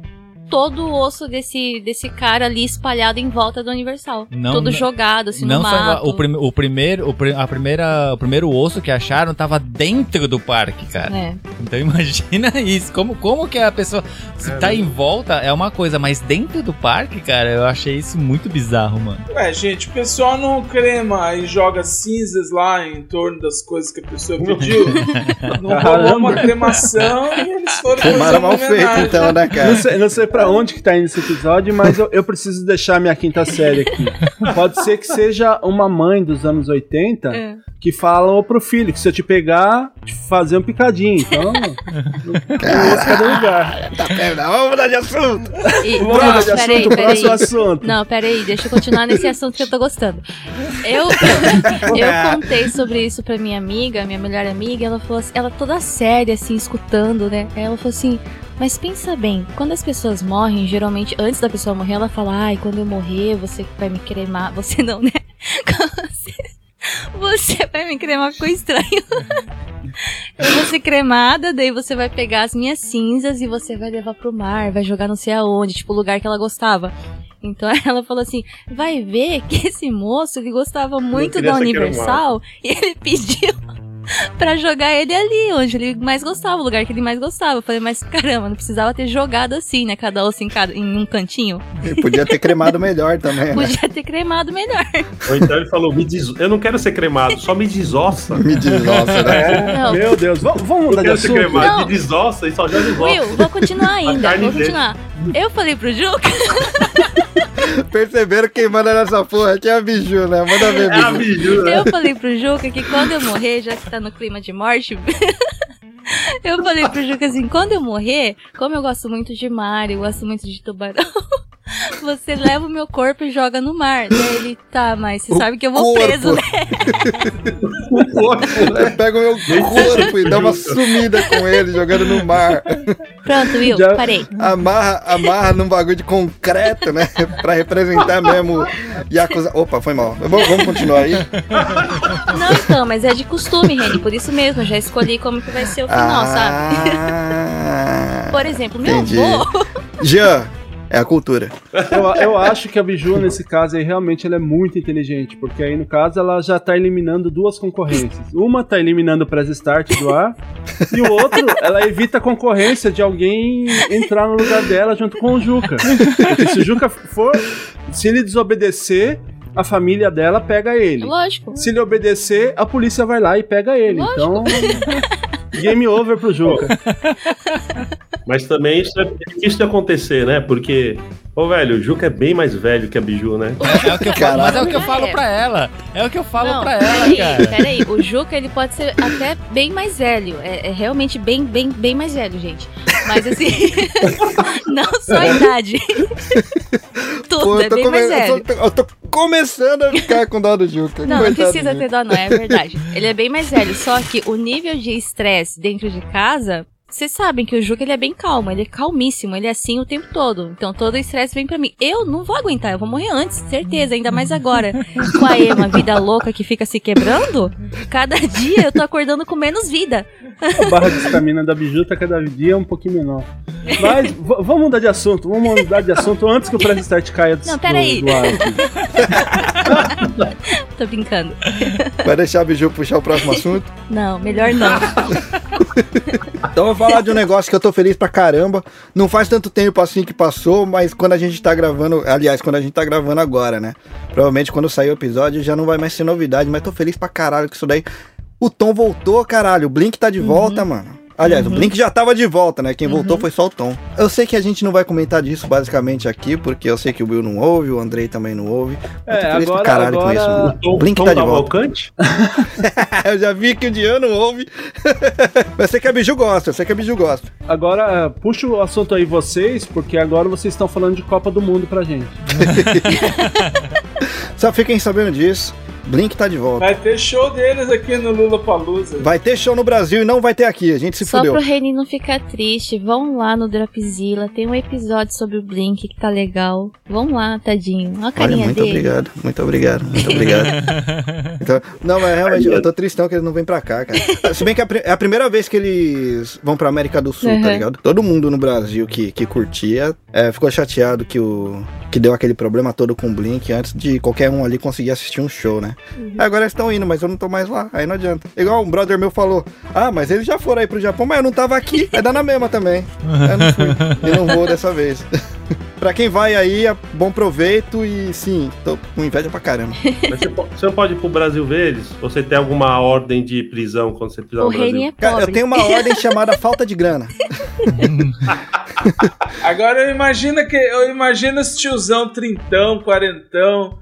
todo o osso desse, desse cara ali espalhado em volta do Universal. Não- Todo não- jogado, assim, Não no só mato. o, prim- o primeiro, o, a primeira, o primeiro osso que acharam tava dentro do parque, cara. É. Então imagina isso, como, como que a pessoa se tá em volta é uma coisa, mas dentro do parque, cara, eu achei isso muito bizarro, mano. Ué, gente, o pessoal não crema e joga cinzas lá em torno das coisas que a pessoa pediu. Não rolou uma cremação e eles foram Tomaram mal feito, então, né, cara? Não sei, não sei pra onde que tá indo esse episódio, mas eu, eu preciso deixar minha quinta série aqui. Pode ser que seja uma mãe dos anos 80 É. que falam pro filho que se eu te pegar, te fazer um picadinho. Então, não osso cada lugar. Tá perto, vamos mudar de assunto. E, Vamos mudar de peraí, assunto, peraí. próximo assunto. Não, peraí, deixa eu continuar nesse assunto que eu tô gostando. Eu, eu contei sobre isso pra minha amiga, minha melhor amiga, ela falou assim, ela toda séria, assim, escutando, né? Aí ela falou assim, mas pensa bem, quando as pessoas morrem, geralmente, antes da pessoa morrer, ela fala, ai, quando eu morrer, você vai me cremar. Você não, né? Você, você vai me cremar, ficou estranho. Eu vou ser cremada, daí você vai pegar as minhas cinzas e você vai levar pro mar, vai jogar não sei aonde, tipo o lugar que ela gostava. Então ela falou assim: vai ver que esse moço ele gostava muito da Universal e ele pediu pra jogar ele ali, onde ele mais gostava, o lugar que ele mais gostava. Eu falei, mas caramba, não precisava ter jogado assim, né? Cada osso em, cada, em um cantinho. Podia ter cremado melhor também, né? Podia ter cremado melhor. Ou então ele falou, me des... eu não quero ser cremado, só me desossa. Me desossa, né? Não. Meu Deus, vamos, mudar de assunto? cremado, Não. me desossa e só joga Will, vou continuar ainda, vou dele. continuar. Eu falei pro Juca Perceberam quem manda nessa porra aqui é a Biju, né? Manda ver, É a Biju. Biju, né? Eu falei pro Juca que quando eu morrer, já que tá no clima de morte. eu falei pro Juca assim: quando eu morrer, como eu gosto muito de mar, eu gosto muito de tubarão. Você leva o meu corpo e joga no mar. Daí ele, tá, mas você O sabe que eu vou corpo. preso, né? O corpo, né? Pega o meu corpo e dá uma sumida com ele, jogando no mar. Pronto, Will, Já- parei. Amarra, amarra num bagulho de concreto, né? Pra representar mesmo Yakuza. Opa, foi mal. Vamos, vamos continuar aí? Não, então, mas é de costume, Reni. Por isso mesmo, eu já escolhi como que vai ser o final, sabe? Ah, Por exemplo, meu entendi. avô. Jean, é a cultura. Eu, eu acho que a Biju, nesse caso aí, realmente ela é muito inteligente, porque aí, no caso, ela já tá eliminando duas concorrências. Uma tá eliminando o press start do ar, e o outro, ela evita a concorrência de alguém entrar no lugar dela junto com o Juca. Porque se o Juca for, se ele desobedecer, a família dela pega ele. Lógico. Se ele obedecer, a polícia vai lá e pega ele. Então, game over pro Juca. Mas também isso é difícil de acontecer, né? Porque, ô velho, o Juca é bem mais velho que a Biju, né? É, o que eu falo, mas é o que eu falo É. pra ela. É o que eu falo Não, pra ela, peraí, cara. peraí. O Juca, ele pode ser até bem mais velho. É, é realmente bem, bem, bem mais velho, gente. Mas assim, não só a idade. Tudo Pô, é eu, tô bem come- mais velho. eu tô- eu tô começando a ficar com dó do Juca. Não, não precisa ter dó, não, é verdade. Ele é bem mais velho, só que o nível de estresse dentro de casa. Vocês sabem que o Juca ele é bem calmo, ele é calmíssimo, ele é assim o tempo todo. Então todo o estresse vem pra mim. Eu não vou aguentar, eu vou morrer antes, certeza, ainda mais agora. Com a Ema, vida louca que fica se quebrando, cada dia eu tô acordando com menos vida. A barra de estamina da Biju tá cada dia um pouquinho menor. Mas vamos mudar de assunto, vamos mudar de assunto antes que o press start caia do, Não, peraí. do, do. Tô brincando. Vai deixar a Biju puxar o próximo assunto? Não, melhor não. Então falar de um negócio que eu tô feliz pra caramba. Não faz tanto tempo assim que passou, mas quando a gente tá gravando, aliás, quando a gente tá gravando agora, né? Provavelmente quando sair o episódio já não vai mais ser novidade, mas tô feliz pra caralho com isso daí. O Tom voltou, caralho. O Blink tá de volta, mano. Aliás, o Blink já tava de volta, né? Quem voltou foi só o Tom. Eu sei que a gente não vai comentar disso basicamente aqui, porque eu sei que o Will não ouve, o Andrei também não ouve. Eu É, agora- caralho com agora- isso. O. Tom, Blink Tom tá de volta. Eu já vi que o Diano ouve. eu sei que a Biju gosta, eu sei que a Biju gosta. Agora, puxa o assunto aí vocês, porque agora vocês estão falando de Copa do Mundo pra gente. Só fiquem sabendo disso. Blink tá de volta. Vai ter show deles aqui no Lula Palusa. Vai ter show no Brasil e não vai ter aqui. A gente se Só fudeu. pro Reni não ficar triste, vão lá no Dropzilla, tem um episódio sobre o Blink que tá legal. Vão lá, tadinho. Olha a Olha, carinha muito dele. obrigado, muito obrigado, muito obrigado. Então, não, mas realmente eu tô tristão que eles não vêm pra cá, cara. Se bem que é a é a primeira vez que eles vão pra América do Sul, tá Uhum. ligado? Todo mundo no Brasil que, que curtia é, ficou chateado que, o, que deu aquele problema todo com o Blink antes de qualquer um ali conseguir assistir um show, né? Agora eles estão indo, mas eu não tô mais lá, aí não adianta. Igual um brother meu falou: Ah, mas eles já foram aí pro Japão, mas eu não tava aqui, vai dar na mesma também. Eu não fui, e não vou dessa vez. Pra quem vai aí, é bom proveito e sim, tô com inveja pra caramba. Mas você, po- você não pode ir pro Brasil ver eles? Ou você tem alguma ordem de prisão quando você pisar O no Brasil? Reni é Cara, eu tenho uma ordem chamada falta de grana. Agora eu imagino que eu imagino esse tiozão trintão, quarentão,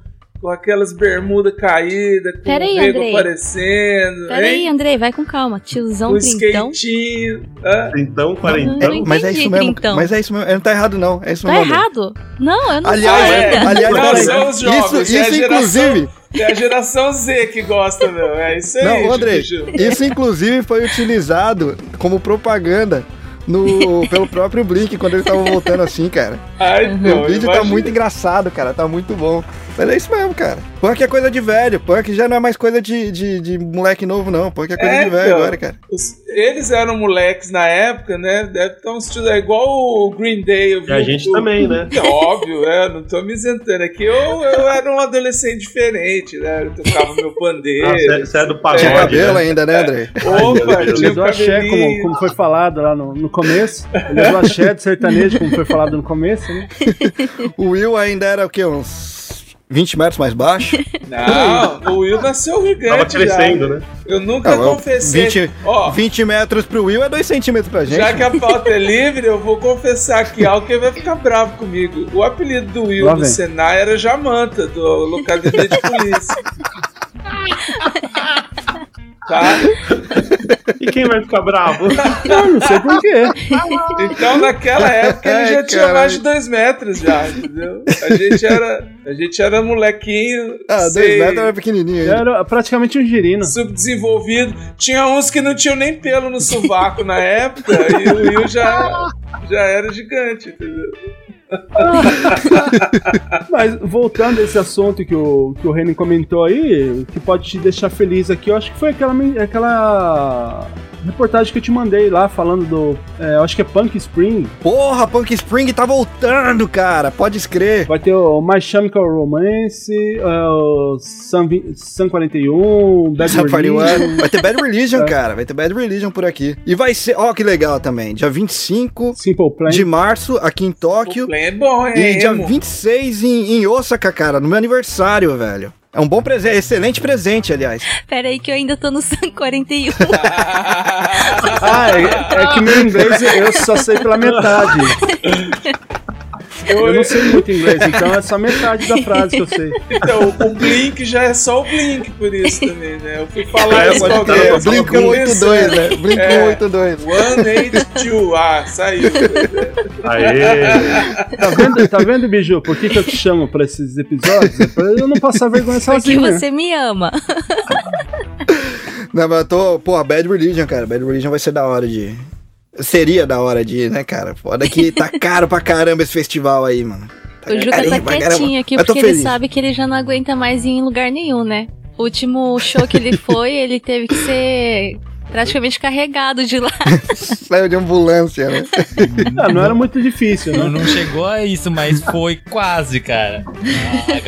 com aquelas bermudas caídas, com Pera aí, o rego Andrei. aparecendo, Pera aí, hein? Andrei, vai com calma. Tiozão Com trintão. skatinho. hã? Então, Não, quarentão. não Mas é isso mesmo. trintão. Mas é isso mesmo. Ele não tá errado, não. É isso Tá mesmo. errado? Não, eu não Aliás, sou é. ainda. aliás, Não, peraí. são os jovens, isso, é a isso geração- inclusive. É a geração Z que gosta, meu. É isso aí, Não, André, isso inclusive foi utilizado como propaganda no, pelo próprio Blink quando eles estavam voltando assim, cara. Ai, não, o vídeo tá imagina. muito engraçado, cara. Tá muito bom. Mas é isso mesmo, cara. Punk é coisa de velho. Punk já não é mais coisa de, de, de moleque novo, não. Punk é coisa É, de velho então. agora, cara. Os- eles eram moleques na época, né? Deve ter um estilo. É igual o Green Day. Eu vi E a o- gente o- também, né? É óbvio, é, não tô me isentando aqui. Eu, eu era um adolescente diferente, né? Eu tocava meu pandeiro. Ah, você- você é do Tinha pagode, cabelo né? ainda, né, André? Opa, Ele tinha é um do axé, como, como foi falado lá no, no começo. Ele é do axé de sertanejo, como foi falado no começo, né? O Will ainda era o quê? Uns 20 metros mais baixo? Não, o Will nasceu gigante. Tava crescendo, já. né? Eu nunca Não, eu- confessei. 20, Ó, 20 metros pro Will é 2 centímetros pra gente. já que a pauta é livre, eu vou confessar aqui algo que vai ficar bravo comigo. O apelido do Will Lá vem. Senai era Jamanta, do Locademia de Polícia. tá? E quem vai ficar bravo? Não, não sei porquê. Então, naquela época, ele Ai, já tinha mais de dois metros já, entendeu? A gente era, a gente era molequinho, Ah, 2 sei, metros era pequenininho. Era praticamente um girino. subdesenvolvido. Tinha uns que não tinham nem pelo no sovaco na época, e o Will já, já era gigante, entendeu? Mas voltando a esse assunto que o, que o Renan comentou aí, que pode te deixar feliz aqui, eu acho que foi aquela, aquela reportagem que eu te mandei lá falando do. é, eu acho que é Punk Spring. Porra, Punk Spring tá voltando, cara. Pode escrever. Vai ter o My Chemical Romance, é, o Sun, Sun 41, Bad Religion. Vai ter Bad Religion, É. cara. Vai ter Bad Religion por aqui. E vai ser, ó, que legal também. Dia 25 Simple Plan. de março, aqui em Tóquio. É bom, E hein? dia emo? 26 em, em Osaka, cara, no meu aniversário, velho. É um bom presente, excelente presente, aliás. Pera aí que eu ainda tô no Sun 41. Ah, é, é que meu inglês eu só sei pela metade. Eu não sei muito inglês, então é só metade da frase que eu sei. Então, o Blink já é só o Blink por isso também, né? Eu fui falar É, isso com alguém, Blink eu tava 182, pensando. né? Blink É. 182. 182, ah, saiu. Aê! Tá vendo, tá vendo, Biju? Por que, que eu te chamo pra esses episódios? É pra eu não passar vergonha Porque sozinho. né? você me ama. Não, mas eu tô. Pô, Bad Religion, cara. Bad Religion vai ser da hora de. Seria da hora de ir, né, cara? Foda que tá caro pra caramba esse festival aí, mano. Tá O Juca tá quietinho aqui porque ele sabe que ele já não aguenta mais ir em lugar nenhum, né? O último show que ele foi, ele teve que ser praticamente carregado de lá. Saiu de ambulância, né? Ah, não era muito difícil, Não, né? não chegou a isso, mas foi quase, cara.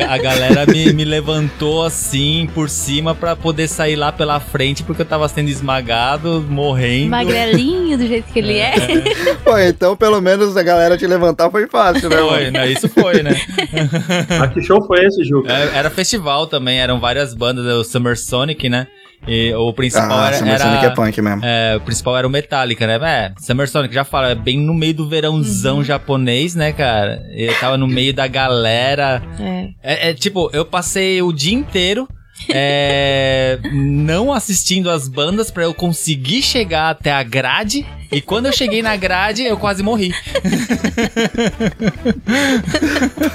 A, a galera me, me levantou assim por cima pra poder sair lá pela frente porque eu tava sendo esmagado, morrendo. Magrelinho do jeito que ele é. Pô, então pelo menos a galera te levantar foi fácil, né, Foi, mano? né? Isso foi, né? Ah, que show foi esse, Juca? É, Era festival também, eram várias bandas, o Summer Sonic, né? E o principal Ah, era. Summer era- Sonic é punk mesmo. é, o principal era o Metallica, né? É, Summer Sonic, já fala, é bem no meio do verãozão japonês, né, cara? Eu tava no meio da galera. É. É, é, tipo, eu passei o dia inteiro é, não assistindo as bandas pra eu conseguir chegar até a grade. E quando eu cheguei na grade, eu quase morri.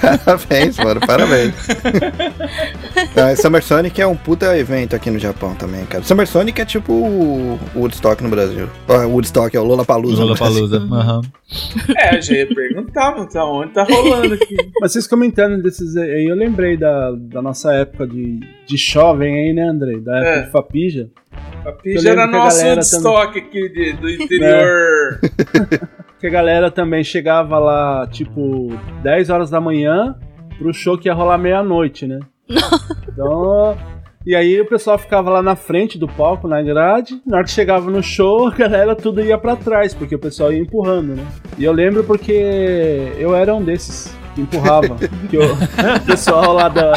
Parabéns, mano, parabéns. Não, Summer Sonic é um puta evento aqui no Japão também, cara. Summer Sonic é tipo o Woodstock no Brasil. Ó, Woodstock é o Lollapalooza. no Lollapalooza, aham. É, eu já ia perguntar, mas tá onde tá rolando aqui. Mas vocês comentando desses aí, eu lembrei da, da nossa época de, de jovem aí, né, André? Da época É. de Fapija. A Eu Pija era nosso galera estoque aqui de- do interior. Que a galera também chegava lá, tipo, 10 horas da manhã pro show que ia rolar meia-noite, né? Então. E aí o pessoal ficava lá na frente do palco, na grade. Na hora que chegava no show, a galera tudo ia pra trás, porque o pessoal ia empurrando, né? E eu lembro porque eu era um desses empurrava. que eu- o pessoal lá da.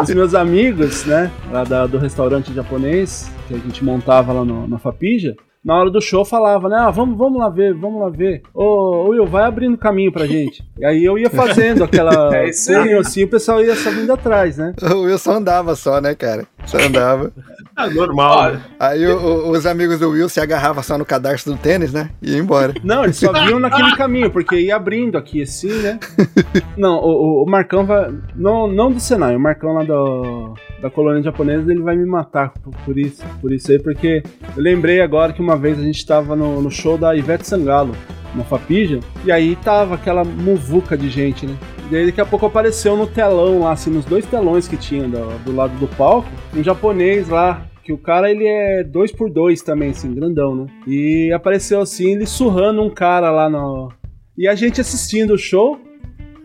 Os meus amigos, né? Lá da- do restaurante japonês, que a gente montava lá no, na Fapija. Na hora do show falava, né? Ah, vamos, vamos lá ver, vamos lá ver. Ô, Will, vai abrindo caminho pra gente. E aí eu ia fazendo aquela. É isso aí. assim, o pessoal ia só vindo atrás, né? O Wilson andava só, né, cara? Só andava. É normal, né? Aí o- o- os amigos do Will se agarravam só no cadarço do tênis, né? E ia embora. Não, eles só vinham naquele caminho, porque ia abrindo aqui assim, né? Não, o, o- o Marcão vai. Não, não do Senai, o Marcão lá do, da colônia japonesa, ele vai me matar por, por isso, por isso aí, porque eu lembrei agora que uma vez a gente tava no, no show da Ivete Sangalo, na Fapija, e aí tava aquela muvuca de gente, né? E aí daqui a pouco apareceu no telão lá, assim, nos dois telões que tinha do, do lado do palco, um japonês lá, que o cara ele é dois por dois também, assim, grandão, né? E apareceu assim, ele surrando um cara lá no. E a gente assistindo o show,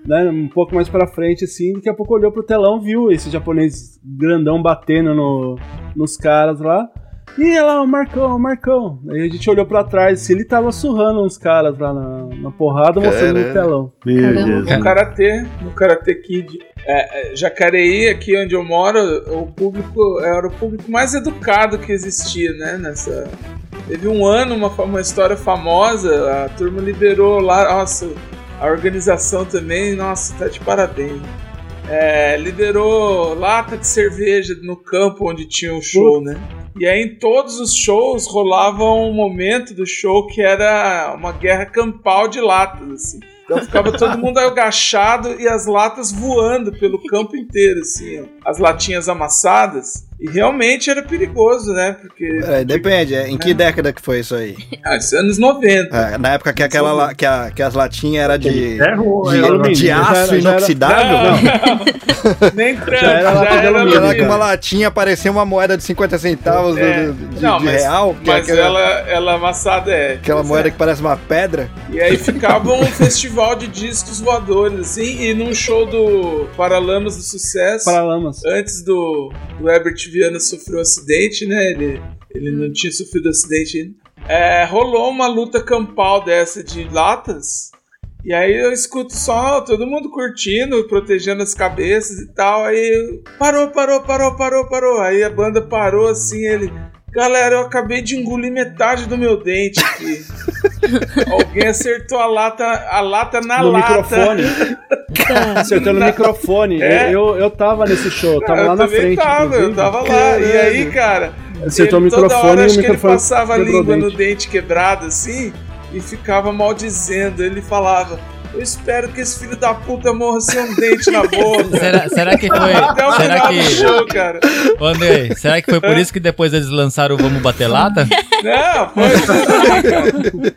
né? Um pouco mais pra frente, assim, daqui a pouco olhou pro telão, viu esse japonês grandão batendo no, nos caras lá. E olha lá, o Marcão, o Marcão. Aí a gente olhou pra trás, ele tava surrando uns caras lá na, na porrada, mostrando no Caramba. telão. No Karatê, no Karatê Kid. É, é, Jacareí, aqui onde eu moro, o público era o público mais educado que existia, né? Nessa... Teve um ano, uma, uma história famosa, a turma liberou lá, nossa, a organização também, nossa, tá de parabéns. É, liberou lata de cerveja no campo onde tinha o show, né? E aí em todos os shows rolava um momento do show que era uma guerra campal de latas, assim. Então ficava todo mundo agachado e as latas voando pelo campo inteiro, assim, ó. As latinhas amassadas. E realmente era perigoso, né? Porque. É, depende, é, em que década que foi isso aí? Ah, isso é anos 90. É, na época que, aquela, la- que, a- que as latinhas eram de, Ferro de, era de Já aço era- já era- inoxidável? Não, Nem tanto, Já era de Era alumínio. que uma latinha parecia uma moeda de 50 centavos É. do- de, Não, de mas, real. mas aquela, ela, ela amassada é. aquela moeda é. que parece uma pedra. E aí ficava um festival de discos voadores, assim, e num show do Paralamas do Sucesso. Paralamas. Antes do, do Herbert Viana sofrer um acidente, né? Ele, ele não tinha sofrido acidente ainda. É, rolou uma luta campal dessa de latas. E aí eu escuto só todo mundo curtindo, protegendo as cabeças e tal. Aí parou, parou, parou, parou, parou. Aí a banda parou assim, ele. Galera, eu acabei de engolir metade do meu dente aqui. Alguém acertou a lata, a lata na no lata. microfone. Acertou no microfone. É. Eu, eu tava nesse show, eu tava eu lá na frente. tava, eu tava lá. E aí, cara, Acertou ele, o microfone toda hora e o acho que ele passava a o língua no dente. dente quebrado assim e ficava maldizendo. Ele falava: Eu espero que esse filho da puta morra sem um dente na boca. Será, será que foi. Até o será final que. do show, cara. Andrei, será que foi por isso que depois eles lançaram o Vamos Bater Lata? Não, foi.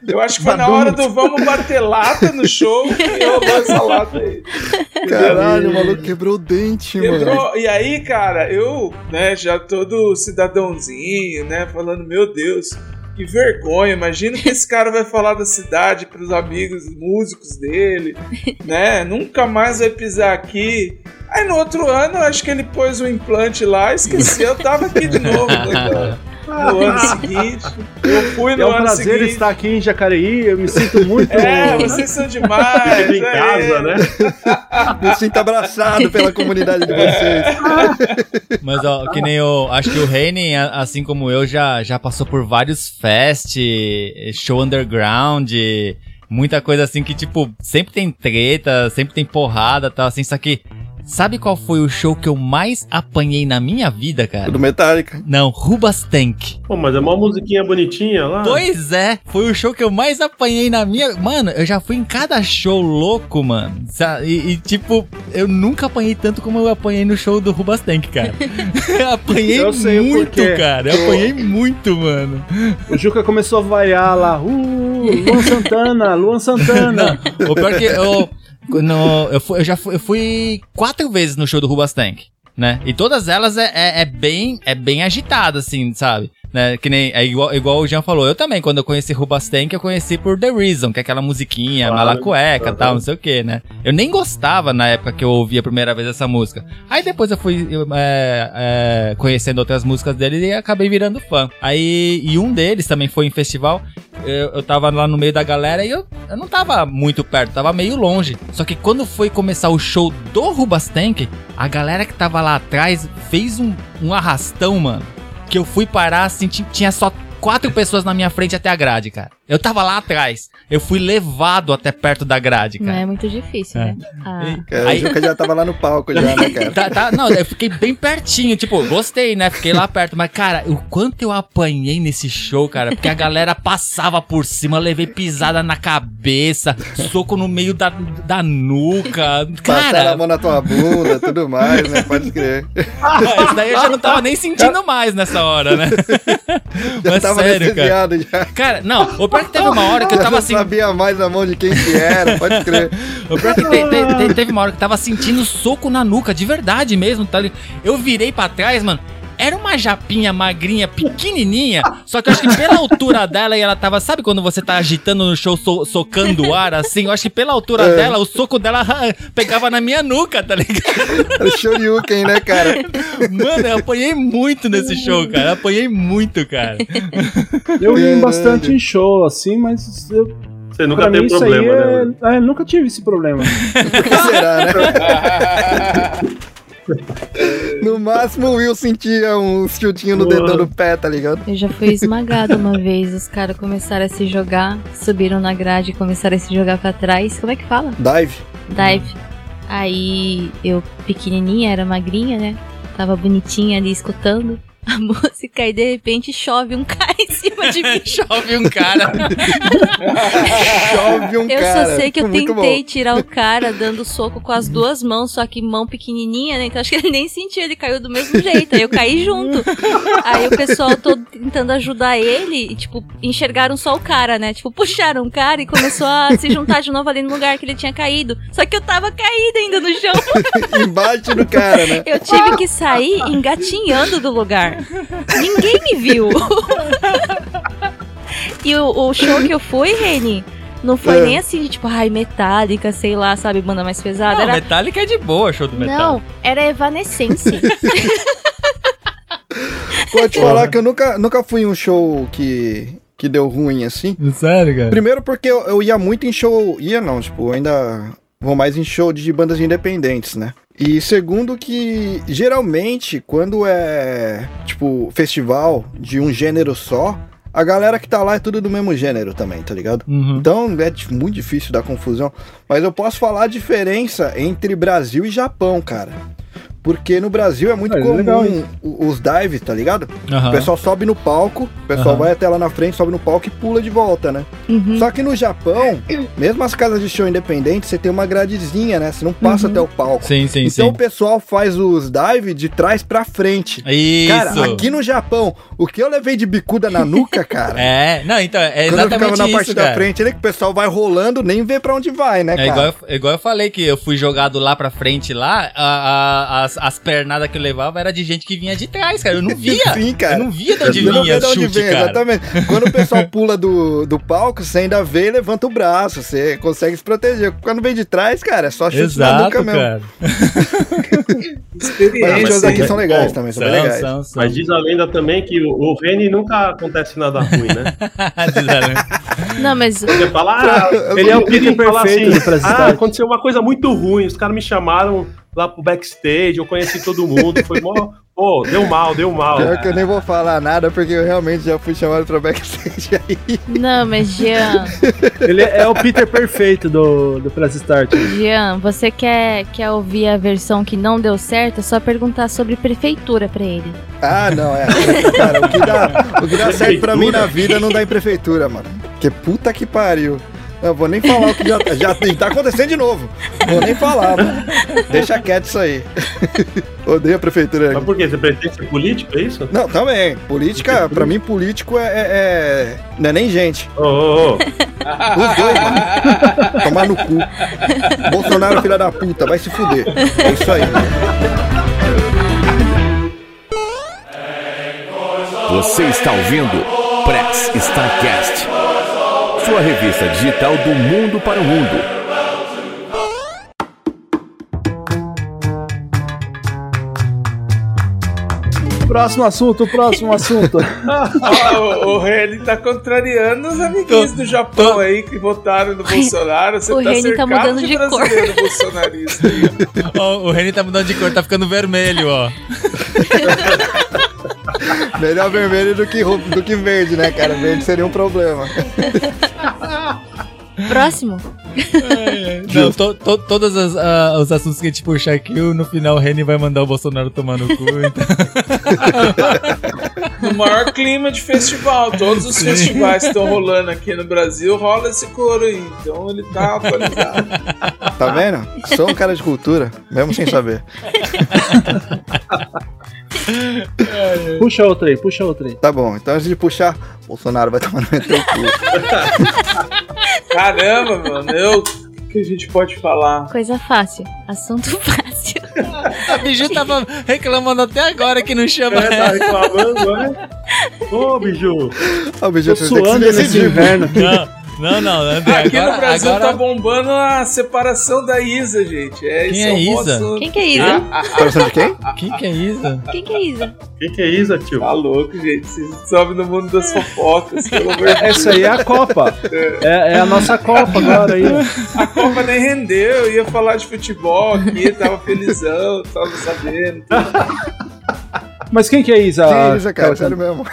Eu acho que foi na hora do vamos bater lata no show que rolou essa lata aí. Caralho, o maluco quebrou o dente, mano. Quebrou. E aí, cara, eu, né, já todo cidadãozinho, né, falando, meu Deus, que vergonha. Imagina que esse cara vai falar da cidade pros amigos músicos dele, né? Nunca mais vai pisar aqui. Aí no outro ano, eu acho que ele pôs o implante lá, esqueceu, tava aqui de novo. né, No ano seguinte. Eu fui no É um ano prazer seguinte. estar aqui em Jacareí, eu me sinto muito. É, vocês são demais. Em casa, é. né? Me sinto abraçado pela comunidade de vocês. Mas, ó, que nem eu. Acho que o Reine, a- assim como eu, já, já passou por vários fest, show underground, muita coisa assim que, tipo, sempre tem treta, sempre tem porrada e tal, assim. Só que, sabe qual foi o show que eu mais apanhei na minha vida, cara? Do Metallica. Não, Rubas Tank. Pô, mas é uma musiquinha bonitinha lá. Pois é, foi o show que eu mais apanhei na minha. Mano, eu já fui em cada show louco, mano. E, e, tipo, eu nunca apanhei tanto como eu apanhei no show do Rubas Tank, cara. Eu apanhei Eu sei o muito, cara. Eu apanhei muito, mano. O Juca começou a vaiar lá. Uh, Luan Santana, Luan Santana. O pior que eu. No, eu, fui, eu já fui, eu fui quatro vezes no show do Rubas Tank, né? E todas elas é, é, é bem é bem agitado, assim, sabe? Né? Que nem, é igual, igual o Jean falou, eu também, quando eu conheci Rubas Tank, eu conheci por The Reason, que é aquela musiquinha, Claro. malacueca Uhum. tal, não sei o que, né? Eu nem gostava na época que eu ouvi a primeira vez essa música. Aí depois eu fui eu, é, é, conhecendo outras músicas dele e acabei virando fã. Aí, e um deles também foi em festival, eu, eu tava lá no meio da galera e eu, eu não tava muito perto, tava meio longe. Só que quando foi começar o show do Rubas Tank, a galera que tava lá atrás fez um, um arrastão, mano. Que eu fui parar assim, ti- tinha só quatro pessoas na minha frente até a grade, cara. Eu tava lá atrás. Eu fui levado até perto da grade, Não cara. é muito difícil, né? Ah, Cara, Aí- O Juca já tava lá no palco já, né, cara? Tá, tá, não, eu fiquei bem pertinho, tipo, gostei, né? Fiquei lá perto, mas, cara, o quanto eu apanhei nesse show, cara, porque a galera passava por cima, levei pisada na cabeça, soco no meio da, da nuca. Passaram a Cara, mão na tua bunda, tudo mais, né? Pode crer. isso daí eu já não tava nem sentindo mais nessa hora, né? Já Mas tava sério, cara. já. Cara, não, o pior que teve uma hora que eu tava não assim. sabia mais a mão de quem que era, pode crer. O pior que te- te- te- teve uma hora que eu tava sentindo soco na nuca, de verdade mesmo, tá ligado? Eu virei pra trás, mano. Era uma japinha magrinha, pequenininha, só que eu acho que pela altura dela e ela tava, sabe quando você tá agitando no show, so- socando o ar assim? Eu acho que pela altura É. dela, o soco dela pegava na minha nuca, tá ligado? Era o Shoryuken, né, cara? Mano, eu apanhei muito nesse show, cara. Eu apanhei muito, cara. Eu Caralho. bastante em show, assim, mas eu, Você nunca pra isso problema, né? é, é, nunca tive esse problema. Por que será, né? No máximo o Will sentia um chutinho no dedão do pé, tá ligado? Eu já fui esmagada uma vez. Os caras começaram a se jogar, subiram na grade e começaram a se jogar pra trás. Como é que fala? Dive. Dive. Aí eu, pequenininha, era magrinha, né? Tava bonitinha ali escutando a música e de repente chove um em cima de mim. Chove um cara. Chove um Eu cara. só sei que eu Muito tentei bom. tirar o cara dando soco com as duas mãos, só que mão pequenininha, né? Então acho que ele nem sentiu, ele caiu do mesmo jeito. Aí eu caí junto. Aí o pessoal todo tentando ajudar ele e, tipo, enxergaram só o cara, né? Tipo, puxaram o cara e começou a se juntar de novo ali no lugar que ele tinha caído. Só que eu tava caída ainda no chão. Embaixo do cara, né? Eu tive que sair engatinhando do lugar. Ninguém me viu. E o, o show que eu fui, Reni, não foi É. nem assim de tipo, ai, metálica, sei lá, sabe, banda mais pesada. Não, era... Metallica é de boa, show do Metallica. Não, era Evanescence. Pode te falar que eu nunca, nunca fui em um show que, que deu ruim assim. Sério, cara? Primeiro porque eu, eu ia muito em show. Ia não, tipo, eu ainda vou mais em show de bandas independentes, né? E segundo que geralmente quando é tipo festival de um gênero só, a galera que tá lá é tudo do mesmo gênero também, tá ligado? Uhum. Então é muito difícil dar confusão. Mas eu posso falar a diferença entre Brasil e Japão, cara. Porque no Brasil é muito É, comum legal isso. os dives, tá ligado? Aham. O pessoal sobe no palco, o pessoal Aham. vai até lá na frente, sobe no palco e pula de volta, né? Uhum. Só que no Japão, mesmo as casas de show independentes, você tem uma gradezinha, né? Você não passa Uhum. até o palco. Sim, sim, então sim. o pessoal faz os dive de trás pra frente. Isso. Cara, aqui no Japão, o que eu levei de bicuda na nuca, cara. É, não, então, é Quando eu ficava exatamente na isso, parte cara. da frente, ele que o pessoal vai rolando, nem vê pra onde vai, né, É cara? igual, eu- é igual eu falei que eu fui jogado lá pra frente lá, a- a- as, as pernadas que eu levava era de gente que vinha de trás, cara. Eu não via. Sim, cara. Eu não via de onde vinha de onde chute, vem, cara. exatamente. Quando o pessoal pula do, do palco, você ainda vê e levanta o braço, você consegue se proteger. Quando vem de trás, cara, é só chute na nuca Exato, mesmo. cara. Mas os shows aqui são legais Bom, também, são, São, legais. são, são. Mas diz a lenda também que o, o Reni nunca acontece nada ruim, né? Diz a lenda. Não, mas. Você fala, ah, ele é o Peter perfeito Press Ah, aconteceu uma coisa muito ruim. Os caras me chamaram lá pro backstage, eu conheci todo mundo. Foi mó. Pô, deu mal, deu mal. Pior que eu nem vou falar nada, porque eu realmente já fui chamado pra backstage aí. Não, mas Jean. Ele é o Peter perfeito do, do Press Start. Jean, você quer, quer ouvir a versão que não deu certo? É só perguntar sobre prefeitura pra ele. Ah, não, é. Cara, o que dá, o que dá certo pra mim na vida não dá em prefeitura, mano. Porque puta que pariu. Eu vou nem falar o que já, já tá acontecendo de novo. Vou nem falar, mano. Deixa quieto isso aí. Odeio a prefeitura. Mas por quê? Você pretende ser político, é isso? Não, também. Política, pra mim, político é. é, é- não é nem gente. Ô, ô, ô. Os dois, mano. Tomar no cu. Bolsonaro, filha da puta, vai se fuder. É isso aí. Você está ouvindo Press Starcast, sua revista digital do mundo para o mundo. Próximo assunto, próximo assunto. O, o Reni tá contrariando os amiguinhos do Japão aí que votaram no Bolsonaro. Você o tá Reni tá mudando de de cor. bolsonarista. aí. Ó, o Reni tá mudando de cor, tá ficando vermelho, ó. Melhor vermelho do que, do que verde, né, cara? Verde seria um problema. Próximo. Não, to- to- todos as, ah, os assuntos que a gente puxar aqui, no final o Reni vai mandar o Bolsonaro tomar no cu. Então. No maior clima de festival. Todos os festivais que estão rolando aqui no Brasil, rola esse coro aí. Então ele tá atualizado. Tá vendo? Sou um cara de cultura, mesmo sem saber. Puxa outra aí, puxa outra aí. Tá bom, então antes de puxar, Bolsonaro vai tomar no meu teu cu. Caramba, mano. Eu. O que a gente pode falar? Coisa fácil. Assunto fácil. A Biju tava reclamando até agora que não chama É, tá ela. reclamando, né? Ô, Biju. Ó, o bicho Tô suando nesse inverno. Não, não, não, André. Aqui agora, no Brasil agora... tá bombando a separação da Isa, gente. É, Quem é bom Isa? assunto. Quem que é Isa? Separação de quem? Quem que é Isa? Quem que é Isa? Quem que é Isa, tio? Tá louco, gente. Vocês sobem no mundo das fofocas, pelo amor de Deus. Essa aí é a Copa. É, é a nossa Copa agora aí. A Copa nem rendeu, eu ia falar de futebol aqui, tava felizão, tava sabendo. Mas quem que é Isa? Sim, Isa, cara, sério mesmo.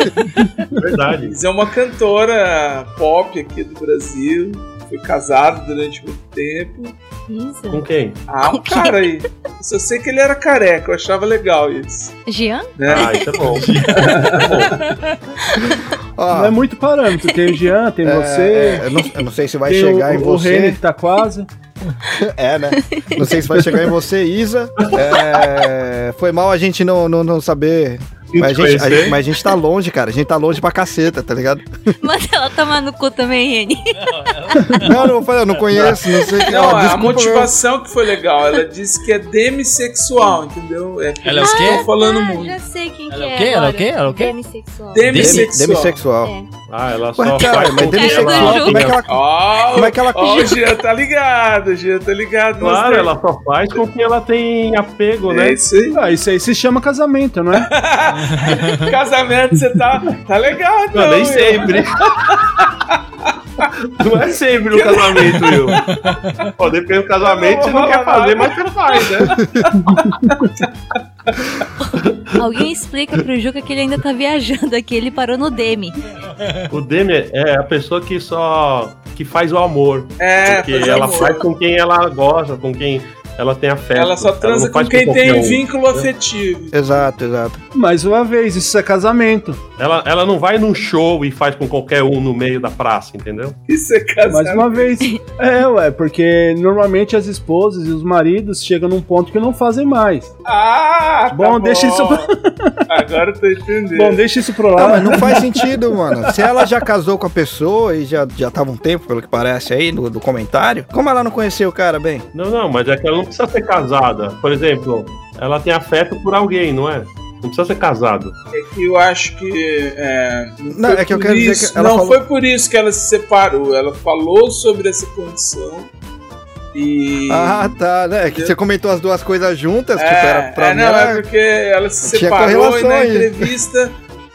Verdade. Isa é uma cantora pop aqui do Brasil. Foi casado durante muito tempo. Isa? Com quem? Ah, um cara aí. Eu só sei que ele era careca, eu achava legal isso. Jean? Né? Ah, isso é bom. Ó, Não é muito parâmetro. Tem o Jean, tem é, você. é, eu, não, eu não sei se vai tem chegar o, em o você. Reni que tá quase. É, né? Não sei se vai chegar em você, Isa. É, foi mal a gente não, não, não saber. Mas a, gente, a gente- mas a gente tá longe, cara. A gente tá longe pra caceta, tá ligado? Manda ela tomar no cu também, Reni. Não, não, eu não conheço, não sei. Não, ó, a motivação que foi legal, ela disse que é demissexual, entendeu? É Ela é o que quê? eu tô falando ah, muito. já sei quem Ela é que o é quê? Ela é o quê? Ela é o quê? Demissexual. Demissexual. Demissexual. É. Ah, ela só Ué, cara, faz mas com quem demissexual, ela... como é que ela. Ó, Como é que ela- ó, o Jean tá ligado, o Jean tá ligado. Claro, ela só faz com quem ela tem apego, É né? isso aí. Ah, isso aí se chama casamento, não é? Casamento, você tá, tá legal, então. Não, nem meu. sempre. Não é sempre no casamento, viu? Pô, depende do casamento, você não quer fazer, mas você faz, né? Alguém explica pro Juca que ele ainda tá viajando aqui, ele parou no Demi. O Demi é a pessoa que só. que faz o amor. É, porque faz ela amor. faz com quem ela gosta, com quem ela tem afeto. Ela só transa não com quem tem um vínculo afetivo. Exato, exato. Mais uma vez, isso é casamento. Ela, ela não vai num show e faz com qualquer um no meio da praça, entendeu? Isso é casamento. Mais uma vez. É, ué, porque normalmente as esposas e os maridos chegam num ponto que não fazem mais. Ah, tá Bom, deixa isso- Agora eu tô entendendo. Bom, deixa isso pro Não, lado. mas não faz sentido, mano. Se ela já casou com a pessoa e já, já tava um tempo, pelo que parece aí, no, do comentário, como ela não conheceu o cara bem? Não, não, mas é que ela não precisa ser casada. Por exemplo, ela tem afeto por alguém, não é? Não precisa ser casado. É que eu acho que. É, não Não, foi é que eu por quero dizer isso- que ela não falou- foi por isso que ela se separou. Ela falou sobre essa condição. E. Ah, tá, né? É que você comentou as duas coisas juntas, é, tipo, era pra é, mim. não, era- é porque ela se separou e na entrevista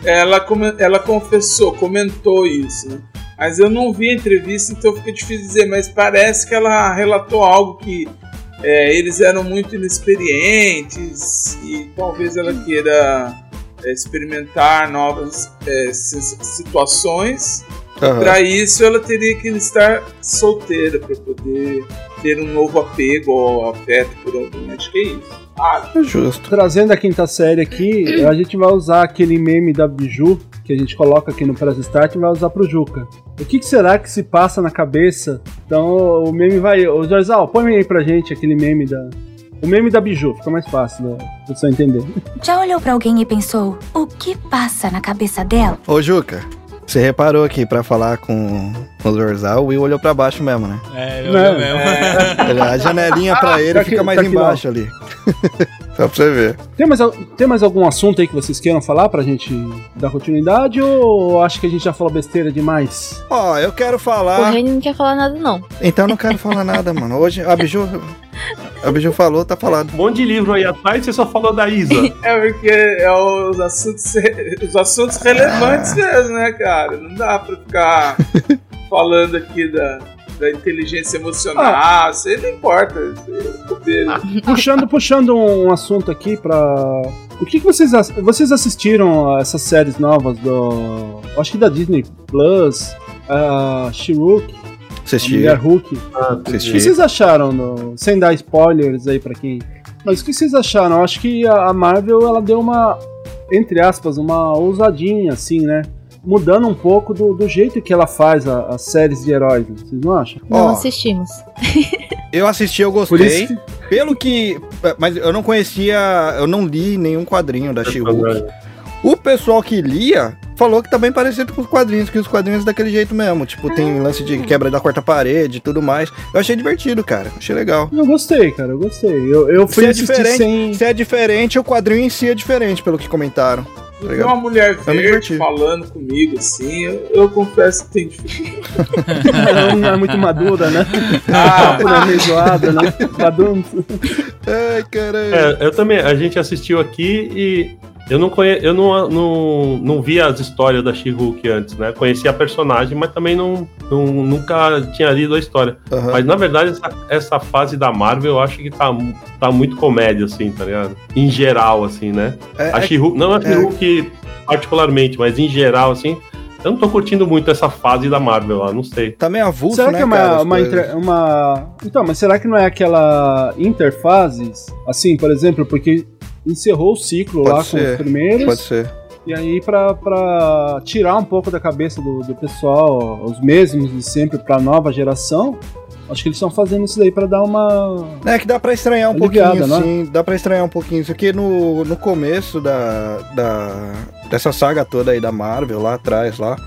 ela, come- ela confessou, comentou isso. Né? Mas eu não vi a entrevista, então fica difícil dizer. Mas parece que ela relatou algo que é, eles eram muito inexperientes e talvez ela queira é, experimentar novas é, si- situações. Aham. Para isso, ela teria que estar solteira para poder ter um novo apego ou afeto por alguém. Acho que é isso. Ah, É justo. Trazendo a quinta série aqui, a gente vai usar aquele meme da Biju que a gente coloca aqui no Press Start e vai usar pro Juca. O que, que será que se passa na cabeça? Então o meme vai. Ô Jorzal, põe aí pra gente aquele meme da. O meme da Biju, fica mais fácil né, pra você entender. Já olhou pra alguém e pensou, o que passa na cabeça dela? Ô, Juca, você reparou aqui pra falar com, o Zorzal, o Will olhou pra baixo mesmo, né? É, Não, eu mesmo. Ele- A janelinha pra ele Tá aqui- fica mais tá aqui, embaixo ali. Só pra você ver. Tem mais, tem mais algum assunto aí que vocês queiram falar pra gente dar continuidade ou acho que a gente já falou besteira demais? Ó, eu quero O falar. Reino não quer falar nada, não. Então eu não quero falar nada, mano. Hoje a Biju. A Biju falou, tá falado. Um monte de livro aí atrás, você só falou da Isa. É porque é os assuntos, os assuntos relevantes mesmo, né, cara? Não dá pra ficar falando aqui da, da inteligência emocional. Isso aí não importa. Isso aí é bobeira. puxando, puxando um assunto aqui pra. O que, que vocês, vocês assistiram a essas séries novas do. Acho que da Disney Plus, a Assisti. Mulher Hulk. Ah, O que vocês acharam, no- sem dar spoilers aí pra quem. Mas o que vocês acharam? Eu acho que a a Marvel ela deu uma, entre aspas, uma ousadinha, assim, né? Mudando um pouco do, do jeito que ela faz a- as séries de heróis, vocês não acham? Não Ó, assistimos. eu assisti, eu Por gostei. isso que, Pelo que. Mas eu não conhecia. Eu não li nenhum quadrinho da She-Hulk. O pessoal que lia falou que tá bem parecido com os quadrinhos, que os quadrinhos é daquele jeito mesmo. Tipo, tem lance de quebra da quarta parede e tudo mais. Eu achei divertido, cara. Achei legal. eu gostei, cara, eu gostei. Eu, eu fui Se é, assistir diferente, sem. se é diferente, o quadrinho em si é diferente, pelo que comentaram. Tá uma mulher verde falando comigo assim, eu, eu confesso que tem dificuldade. Ela não é muito madura, né? Ah. É meio zoada, né? Madura. Ai, caralho. É, eu também. A gente assistiu aqui e eu não conhe... eu não, não, não vi as histórias da She-Hulk antes, né? Conhecia a personagem, mas também não, não- nunca tinha lido a história. Aham. Mas na verdade, essa, essa fase da Marvel eu acho que tá, tá muito comédia, assim, tá ligado? Em geral, assim, né? É- a é- She-Hulk, não a She-Hulk particularmente, mas em geral, assim. Eu não tô curtindo muito essa fase da Marvel lá, não sei. Tá meio avulso, Será né, que é uma, cara, uma, entre- uma- Então, mas será que não é aquela interfases? Assim, por exemplo, porque encerrou o ciclo Pode lá ser, com os primeiros. Pode ser. E aí, pra, pra tirar um pouco da cabeça do, do pessoal, os mesmos de sempre, pra nova geração, acho que eles estão fazendo isso daí pra dar uma. É que dá pra estranhar um Aliviada, pouquinho, né? sim. Dá pra estranhar um pouquinho. Isso aqui no, no começo da, da, dessa saga toda aí da Marvel, lá atrás, lá.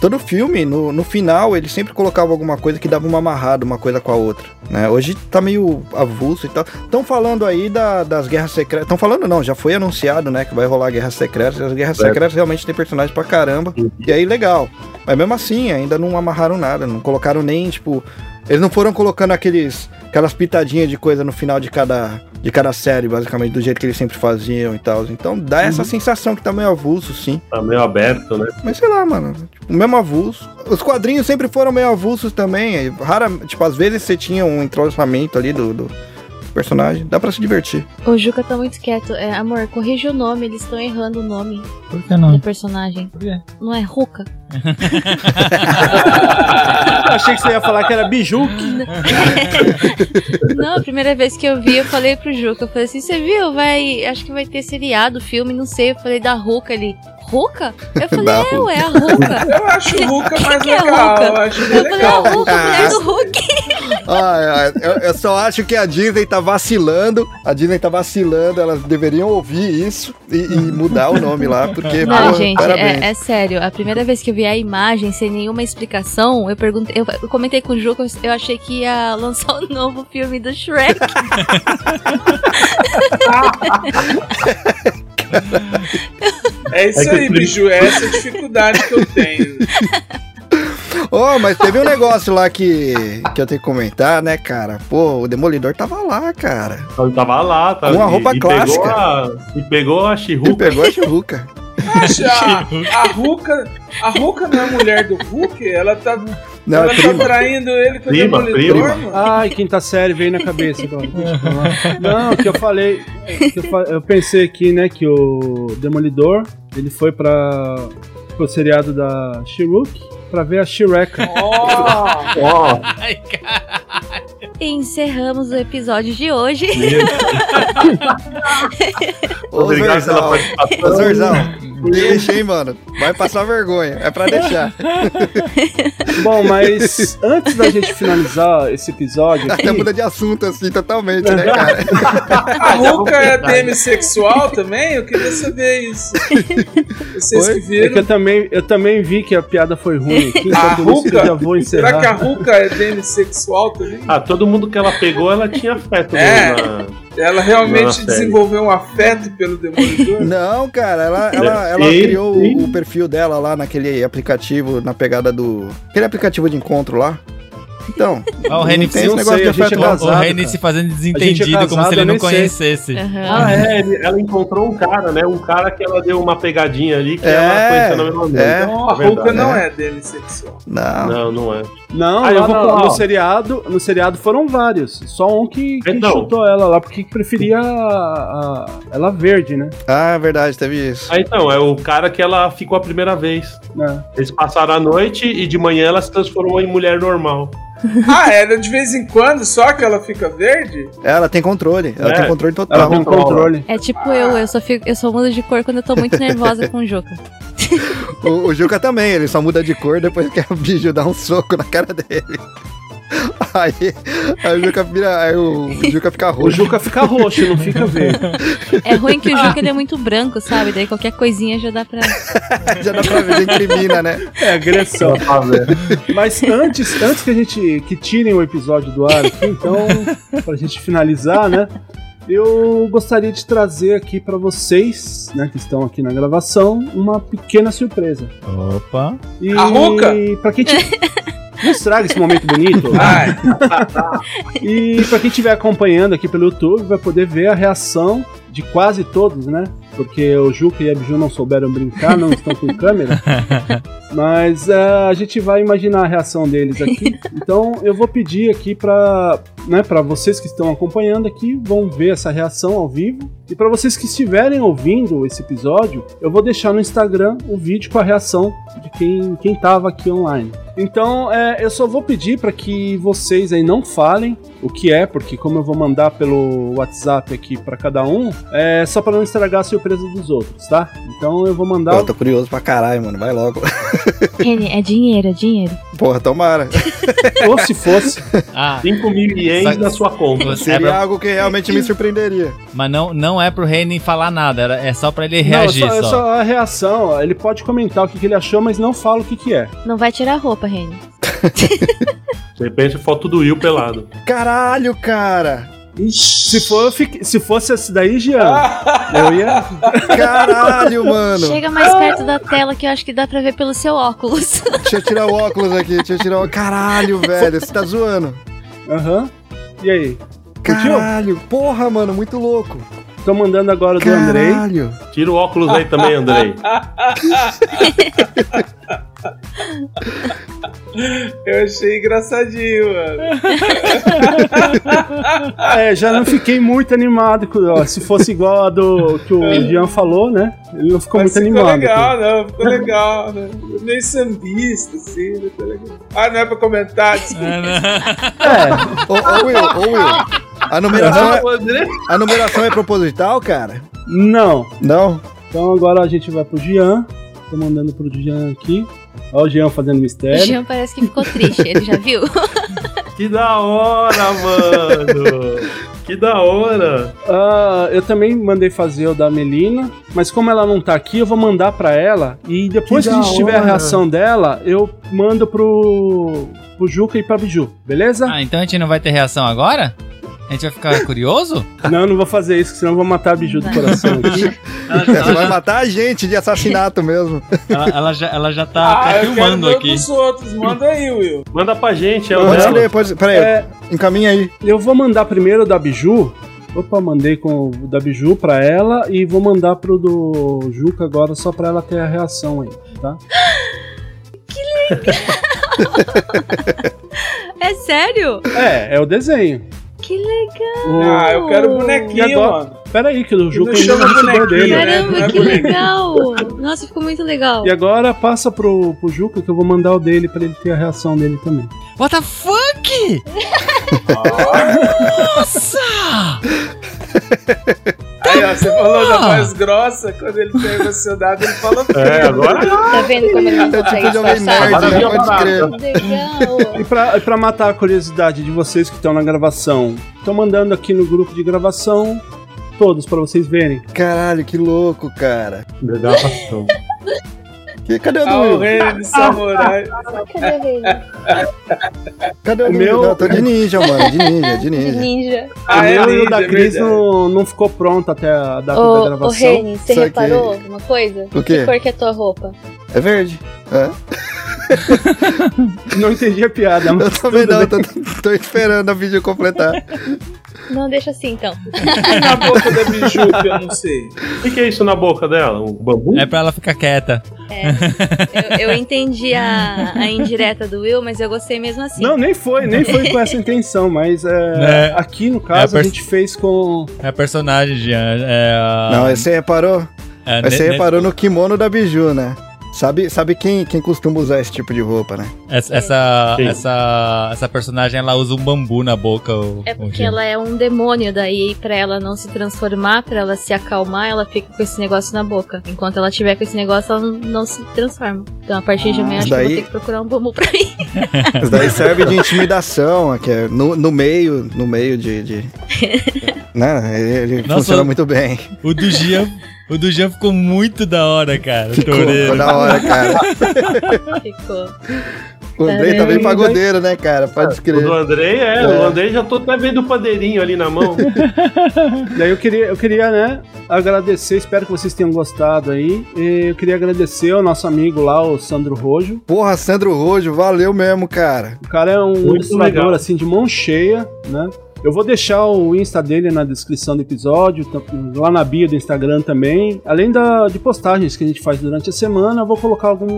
Todo filme, no, no final, ele sempre colocava alguma coisa que dava uma amarrada uma coisa com a outra, né? Hoje tá meio avulso e tal. Estão falando aí da- das guerras secretas. Estão falando não, já foi anunciado, né, que vai rolar guerras secretas. As guerras Certo. secretas realmente tem personagens pra caramba. E aí, legal. Mas mesmo assim, ainda não amarraram nada. Não colocaram nem, tipo... Eles não foram colocando aqueles, aquelas pitadinhas de coisa no final de cada, de cada série, basicamente, do jeito que eles sempre faziam e tal. Então dá essa sensação que tá meio avulso, sim. Tá meio aberto, né? Mas sei lá, mano. Tipo, o mesmo avulso. Os quadrinhos sempre foram meio avulsos também. Rara, tipo, às vezes você tinha um entrosamento ali do, do personagem. Dá pra se divertir. O Juca tá muito quieto. É, amor, corrija o nome, eles estão errando o nome Por que não? do personagem. quê? Não é Ruka? Eu achei que você ia falar que era Bijuque. Não, a primeira vez que eu vi, eu falei pro Juca, eu falei assim, você viu? Vai. Acho que vai ter seriado, filme, não sei. Eu falei da Ruka ali. Ruka? Eu falei, Da é, ué, a Ruka. Eu acho o Ruka mais que é legal. Ruka? Eu acho Eu falei, a Ruka, mulher Ah. do Hulk. Ai, ai, eu, eu só acho que a Disney tá vacilando. A Disney tá vacilando. Elas deveriam ouvir isso e, e mudar o nome lá, porque, Não, porra, gente, parabéns. é, é sério. A primeira vez que eu vi a imagem sem nenhuma explicação, eu perguntei, eu, eu comentei com o Juca, eu achei que ia lançar o novo filme do Shrek. É isso É aí, Biju. É essa a dificuldade que eu tenho. Oh, mas teve um negócio lá que, que eu tenho que comentar, né, cara? Pô, o Demolidor tava lá, cara. Então, tava lá, tá? Com a e- roupa e clássica. Pegou a, e pegou a Ele She-Hulk. pegou a Chiruca. Acha, a, a Ruka A Ruka não é mulher do Hulk? Ela tá, Não, ela é tá prima. traindo ele com Prima, o Demolidor, prima. mano. Ai, quinta série veio na cabeça agora. Não, que eu falei. que eu, fa- eu pensei aqui, né, que o Demolidor ele foi para o seriado da She-Hulk pra ver a Shireka. Ó, Ai, cara. E encerramos o episódio de hoje. Ô, Obrigado pela Zorzal. Deixa, hein, mano. Vai passar vergonha. É pra deixar. Bom, mas antes da gente finalizar esse episódio aqui, Até muda de assunto, assim, totalmente, né, cara? a Ruka é demissexual também? Eu queria saber isso. Vocês Oi? que é que viram. eu também, eu também vi que a piada foi ruim aqui, A então eu Ruka? já vou Será que a encerrar. Ruka é demissexual também? Ah, todo mundo que ela pegou, ela tinha afeto É. na... Ela realmente Nossa, desenvolveu um afeto pelo Demolidor? Não, cara, ela, ela, ela Sim, criou sim. o perfil dela lá naquele aplicativo, na pegada do. Aquele aplicativo de encontro lá. Então, Ó, o Reni tem eu esse não negócio sei, de a gente afeto é casado, se fazendo gente é desentendido, como casado, se ele não conhecesse. Aham. Ah, é, ela encontrou um cara, né? Um cara que ela deu uma pegadinha ali que É, ela conheceu na mesma noite. é. Então a Ruka não é. é demissexual. Não. Não, não é. Não, Ah, eu vou no, falar, no seriado, no seriado foram vários. Só um que, que Então. chutou ela lá, porque preferia a, a- ela verde, né? Ah, é verdade, teve isso. Ah, então, é o cara que ela ficou a primeira vez. né? Eles passaram a noite e de manhã ela se transformou em mulher normal. Ah, é de vez em quando só que ela fica verde? Ela tem controle, ela É. tem controle Ela total. tem um controle. É tipo eu, eu só, fico, eu só mudo de cor quando eu tô muito nervosa com o Juca. O, o Juca também, ele só muda de cor depois que a Biju dá um soco na cara dele. Aí, aí o Juca vira. Aí o Juca fica O roxo. Juca fica roxo, não fica verde. É ruim que o Juca ele é muito branco, sabe? Daí qualquer coisinha já dá pra. Já dá pra ver, incrimina, né? É agressão. Mas antes, antes que a gente que tirem o episódio do ar aqui, então, pra gente finalizar, né? Eu gostaria de trazer aqui pra vocês, né, que estão aqui na gravação, uma pequena surpresa. Opa. E A pra quem te... Não estraga esse momento bonito. Ai, E pra quem estiver acompanhando aqui pelo YouTube, vai poder ver a reação de quase todos, né? Porque o Juca e a Biju não souberam brincar, não estão com câmera. Mas é, a gente vai imaginar a reação deles aqui. Então eu vou pedir aqui para né, pra vocês que estão acompanhando aqui, vão ver essa reação ao vivo. E para vocês que estiverem ouvindo esse episódio, eu vou deixar no Instagram o vídeo com a reação de quem, quem tava aqui online. Então é, eu só vou pedir para que vocês aí não falem o que é, porque como eu vou mandar pelo WhatsApp aqui para cada um, é só para não estragar a surpresa dos outros, tá? Então eu vou mandar. Pô, tô curioso pra caralho, mano. Vai logo. Reni, é dinheiro, é dinheiro. Porra, tomara. Ou se fosse. Ah, 5 mil ienes na sua conta. você- é Seria pra- algo que realmente me surpreenderia. mas não, não é pro Reni falar nada, era- é só pra ele Não, é reagir só, é só. só a reação. Ele pode comentar o que, que ele achou, mas não fala o que, que é. Não vai tirar a roupa, Reni. De repente, foto do Will pelado. Caralho, cara. Se, for, se fosse esse daí, Jean, eu ia. Caralho, mano. Chega mais perto da tela que eu acho que dá pra ver pelo seu óculos. Deixa eu tirar o óculos aqui. Deixa eu tirar o. Caralho, velho. Você tá zoando. Aham. E aí? Caralho. Porra, mano. Muito louco. Tô mandando agora do Andrei. Caralho. Tira o óculos aí também, Andrei. eu achei engraçadinho, mano. É, já não fiquei muito animado. ó, se fosse igual a do que o Jean falou, né? Ele não ficou Mas muito ficou animado. legal, não, ficou legal, né? Meio sambista, assim, né? Ficou legal. Ah, não é pra comentar, desculpa. É, Ô, ô, Will, ô, Will. A numeração, é, O a numeração é proposital, cara? não. Não? Então agora a gente vai pro Jean. Tô mandando pro Jean aqui. Ó, o Jean fazendo O mistério. Jean parece que ficou triste, ele já viu? Que da hora, mano. Que da hora. Ah, eu também mandei fazer o da Melina, mas como ela não tá aqui, eu vou mandar pra ela. E depois Que que, a gente tiver a reação dela, eu mando pro, pro Juca e pra Biju, beleza? Ah, então a gente não vai ter reação agora? A gente vai ficar curioso? Não, não vou fazer isso, senão eu vou matar a Biju do coração aqui. Ela, Você vai já, matar a gente de assassinato mesmo. ela- ela já, ela já tá, Ah, tá filmando aqui. dos outros. Manda aí, Will. Manda pra gente, é o Pode ler, pode. Pera aí, É, encaminha aí. eu vou mandar primeiro o da Biju. Opa, mandei com o da Biju pra ela e vou mandar pro do Juca agora só pra ela ter a reação aí, tá? É sério? É, é o desenho. Que legal. O- Ah, eu quero bonequinho, agora- mano. Pera aí, que o Juca ainda chama não recebeu bonequinho, dele. né? Caramba, é que legal. Nossa, ficou muito legal. E agora passa pro, pro Juca que eu vou mandar o dele pra ele ter a reação dele também. What the fuck? Nossa! Aí, ó, você falou da voz grossa, quando ele tá emocionado, ele fala É, agora. Tá vendo como ele não consegue tipo disfarçar? E pra, pra matar a curiosidade de vocês que estão na gravação, tô mandando aqui no grupo de gravação todos pra vocês verem. Caralho, que louco, cara. Gravação. Que, cadê o do Ah, o Will? rei de samurai. Cadê o, O do meu- Will? Não, tô de ninja, mano. De ninja, de De ninja. ninja. Ah, o é meu e o da Cris não, não ficou pronto até a data da Ô, ô gravação. Reni, você Só que- reparou uma coisa? O quê? Que cor que é tua roupa? É verde. É? Não entendi a piada, Eu mas também tudo não, tô, tô esperando a vídeo completar. Não, deixa assim então. E na boca da biju, que eu não sei. O que, é isso na boca dela? Um bambu? É pra ela ficar quieta. Eu, eu entendi a, a indireta do Will, mas eu gostei mesmo assim. Não, nem foi, nem foi com essa intenção, mas é, É. aqui no caso É a a pers- gente fez com. É a personagem, Jean. É a... Não, você reparou? é, você reparou no kimono da Biju, né? Sabe, sabe quem, quem costuma usar esse tipo de roupa, né? Essa, essa, Sim. essa, essa personagem, ela usa um bambu na boca. O, É porque ela é um demônio, daí pra ela não se transformar, pra ela se acalmar, ela fica com esse negócio na boca. Enquanto ela tiver com esse negócio, ela não, não se transforma. Então a partir de amanhã isso acho que eu daí- vou ter que procurar um bambu pra mim. Isso daí serve de intimidação, que é no, no meio, no meio de... de... né? Ele, ele Nossa, funciona muito bem. O do Jean, o do Jean ficou muito da hora, cara. Ficou, ficou da hora, cara. Ficou. O Andrei tá bem pagodeiro, né, cara? Pode O do escrever. Andrei é, É. o Andrei já tô até vendo o padeirinho ali na mão. Daí eu queria, eu queria, né, agradecer, espero que vocês tenham gostado aí. E eu queria agradecer ao nosso amigo lá, o Sandro Rojo. Porra, Sandro Rojo, valeu mesmo, cara. O cara é um Muito ilustrador, legal. assim, de mão cheia, né? Eu vou deixar o Insta dele na descrição do episódio, tá- lá na bio do Instagram também. Além da, de postagens que a gente faz durante a semana, eu vou colocar algum,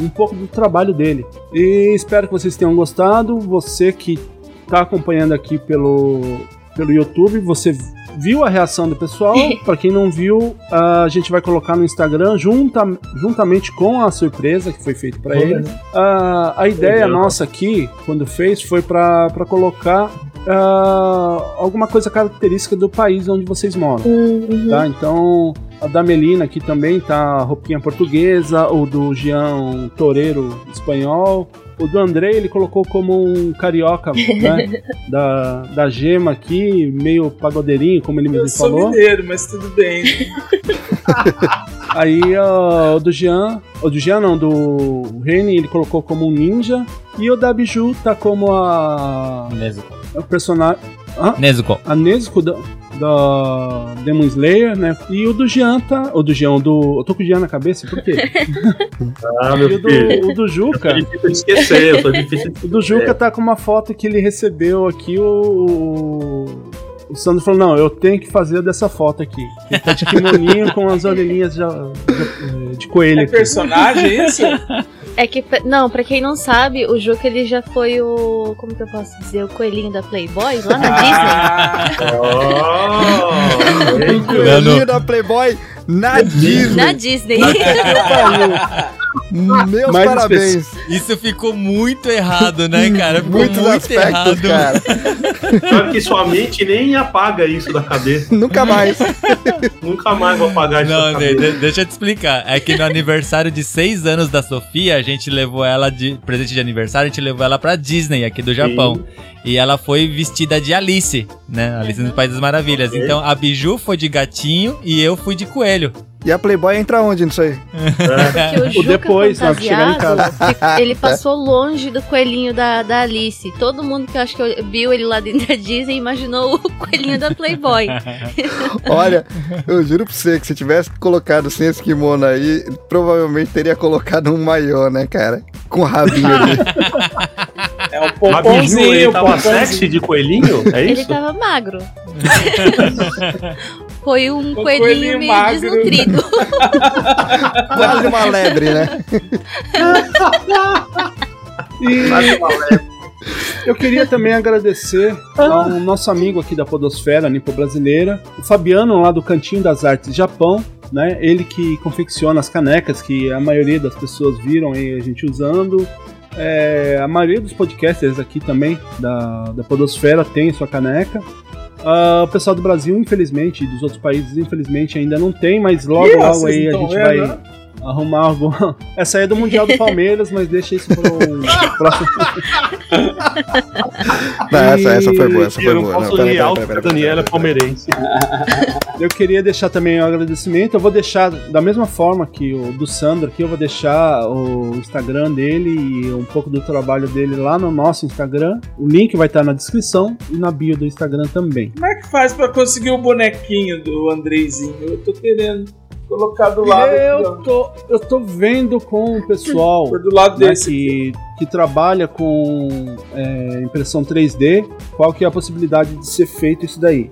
um pouco do trabalho dele. E espero que vocês tenham gostado. Você que está acompanhando aqui pelo, pelo YouTube, você viu a reação do pessoal. Para quem não viu, a gente vai colocar no Instagram junta, juntamente com a surpresa que foi feita para ele. Ah, a ideia nossa aqui, quando fez, foi para colocar ah, alguma coisa característica do país onde vocês moram. Uhum. Tá? Então, a da Melina aqui também tá roupinha portuguesa, o do Jean um toureiro espanhol. O do André ele colocou como um carioca, né? da, da gema aqui, meio pagodeirinho, como ele Eu mesmo sou falou. mineiro, mas tudo bem. Aí ó, o do Jean, o do Jean não, do Reni ele colocou como um ninja. E o da Biju tá como a. Nezuko. o personagem. Hã? Nezuko. A Nezuko da, da Demon Slayer, né? E o do Jean tá. O do Jean, o do. Eu tô com o Jean na cabeça, por quê? Ah, e meu o do, filho. o do Juca. É difícil de esquecer, eu tô difícil de O do Juca tá com uma foto que ele recebeu aqui, o. o- O Sandro falou, não, eu tenho que fazer dessa foto aqui. Ele tá de kimoninho com as orelhinhas de, de, de coelho É aqui. personagem isso? É que, não, pra quem não sabe, o Juca ele já foi o. Como que eu posso dizer? O coelhinho da Playboy lá na Disney. Oh, O coelhinho da Playboy na Disney. Na Disney. Meus Mais parabéns. Isso ficou muito errado, né, cara? Ficou Muitos muito aspectos, errado. cara. Pior que sua mente nem apaga isso da cabeça. Nunca mais. Nunca mais vou apagar isso Não, da cabeça. de- deixa eu te explicar. É que no aniversário de seis anos da Sofia, a gente levou ela de. Presente de aniversário, a gente levou ela pra Disney, aqui do Japão. E ela foi vestida de Alice, né? Alice no País das Maravilhas. Então a Biju foi de gatinho e eu fui de coelho. E a Playboy entra onde nisso aí? Que o O Juca depois, na que chegar em fic- ele passou longe do coelhinho da, da Alice. Todo mundo que eu acho que eu- viu ele lá dentro da Disney imaginou o coelhinho da Playboy. Olha, eu juro pra você que se tivesse colocado sem esse kimono aí, provavelmente teria colocado um maiô, né, cara? Com rabinho ali. É um pomponzinho, ele tava sexy de coelhinho? É Ele isso? tava magro. Foi um coelhinho, coelhinho meio magro. desnutrido. Quase uma lebre, né? E eu queria também agradecer ao nosso amigo aqui da Podosfera Nipo Brasileira, o Fabiano lá do Cantinho das Artes Japão, né? Ele que confecciona as canecas que a maioria das pessoas viram aí a gente usando. É, a maioria dos podcasters aqui também da, da Podosfera tem sua caneca. Ah, o pessoal do Brasil, infelizmente, e dos outros países, infelizmente, ainda não tem, mas logo, logo aí a gente tão vai arrumar algo. Essa aí é do Mundial do Palmeiras, mas deixa isso para um próximo. Não, essa, essa foi boa, essa foi boa. Não, pera, pera, pera, pera, Daniela é pera, palmeirense. Eu queria deixar também um agradecimento. Eu vou deixar, da mesma forma que o do Sandro aqui, eu vou deixar o Instagram dele e um pouco do trabalho dele lá no nosso Instagram. O link vai estar na descrição e na bio do Instagram também. Como é que faz pra conseguir o bonequinho do Andreizinho? Eu tô querendo colocar do lado. Eu tô, eu tô vendo com o pessoal do lado né, desse que, que trabalha com é, impressão 3D, qual que é a possibilidade de ser feito isso daí.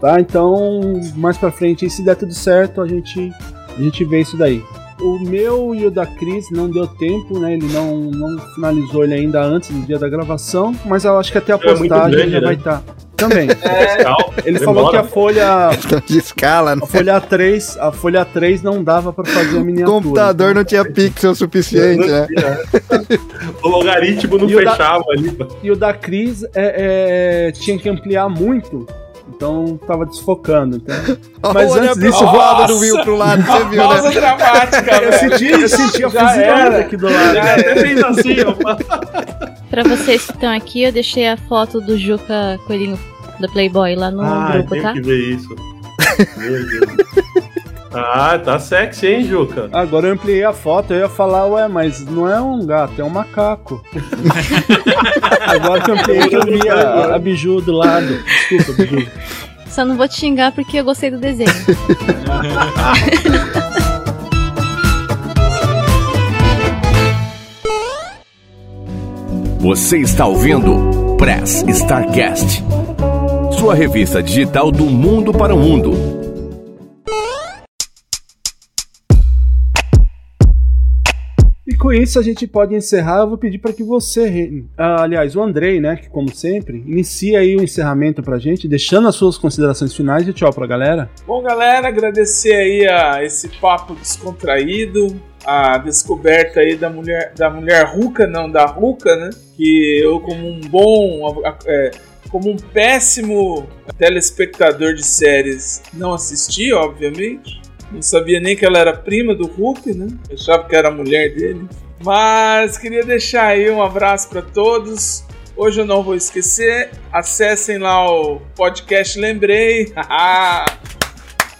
Tá? Então, mais pra frente, se der tudo certo, a gente, a gente vê isso daí. O meu e o da Cris não deu tempo, né? Ele não, não finalizou ele ainda antes do dia da gravação, mas eu acho que até a É postagem grande, já né? vai estar. Também. Fiscal, Ele demora. falou que a folha. De escala, né? A folha 3, a folha 3 não dava pra fazer a O miniatura. computador não tinha pixel suficiente, né? O logaritmo não E o da- fechava ali. E o da Cris é, é, tinha que ampliar muito, então tava desfocando. Então... Mas Olha antes a disso, eu do Will pro lado, você viu, né? dramática, Eu senti, eu senti a fuzilada era. aqui do lado. Já Até era. fez assim, ó. Pra vocês que estão aqui, eu deixei a foto do Juca Coelhinho da Playboy lá no Ai, grupo, tenho tá? que ver isso. Meu Deus. Ah, tá sexy, hein, Juca? Agora eu ampliei a foto, eu ia falar, ué, mas não é um gato, é um macaco. Agora que eu ampliei que eu vi a, a biju do lado. Desculpa, biju. Só não vou te xingar porque eu gostei do desenho. Você está ouvindo Press Starcast, sua revista digital do mundo para o mundo. Isso a gente pode encerrar. Eu vou pedir para que você, ah, aliás, o Andrei, né, que como sempre, inicie aí o encerramento pra gente, deixando as suas considerações finais e tchau pra galera. Bom, galera, agradecer aí a esse papo descontraído, a descoberta aí da mulher, da mulher Ruca, não, da Ruca, né? Que eu, como um bom, é, como um péssimo telespectador de séries, não assisti, obviamente. Não sabia nem que ela era prima do Hulk, né? Achava que era a mulher dele. Mas queria deixar aí um abraço para todos. Hoje eu não vou esquecer. Acessem lá o podcast Lembrei.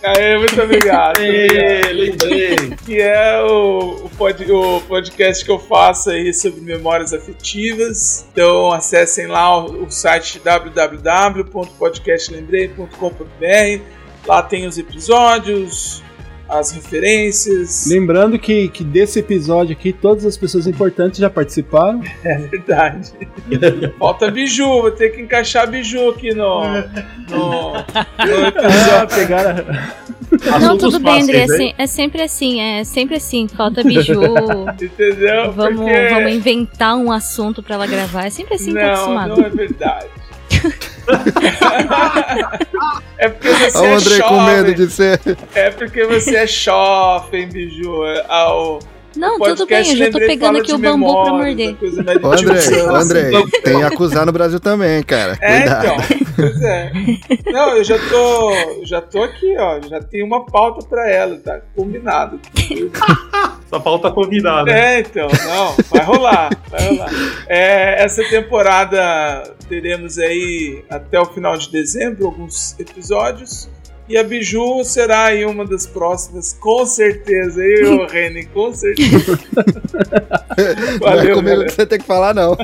Aê, muito obrigado. Ê, lembrei. que é o, o, pod- o podcast que eu faço aí sobre memórias afetivas. Então acessem lá o, o site www.podcastlembrei.com.br. Lá tem os episódios, as referências. Lembrando que, que desse episódio aqui, todas as pessoas importantes já participaram. É verdade. Falta biju, vou ter que encaixar biju aqui no, no, no Ah, episódio. pegaram. Não, tudo bem, André. É, se- é sempre assim, é sempre assim. Falta biju. Entendeu? vamos, Porque- vamos inventar um assunto pra ela gravar. É sempre assim que eu tô Não, não é verdade. é porque você Olha o é Andrei com jovem. medo de ser. É porque você é jovem, biju. É, Ao, Não, tudo bem, eu já tô pegando aqui o bambu pra memórias, morder. Ô, Andrei, tiozão, ô, Andrei, assim. tem acusar no Brasil também, cara. É, Cuidado. então. Pois é. Não, eu já tô, já tô aqui, ó. Já tenho uma pauta pra ela, tá? Combinado. Só falta convidar, né? É, então, não, vai rolar, vai rolar. É, essa temporada teremos aí até o final de dezembro alguns episódios. E a Biju será aí uma das próximas, com certeza. Eu e o Reni, com certeza. não é Valeu, comigo que você tem que falar, não.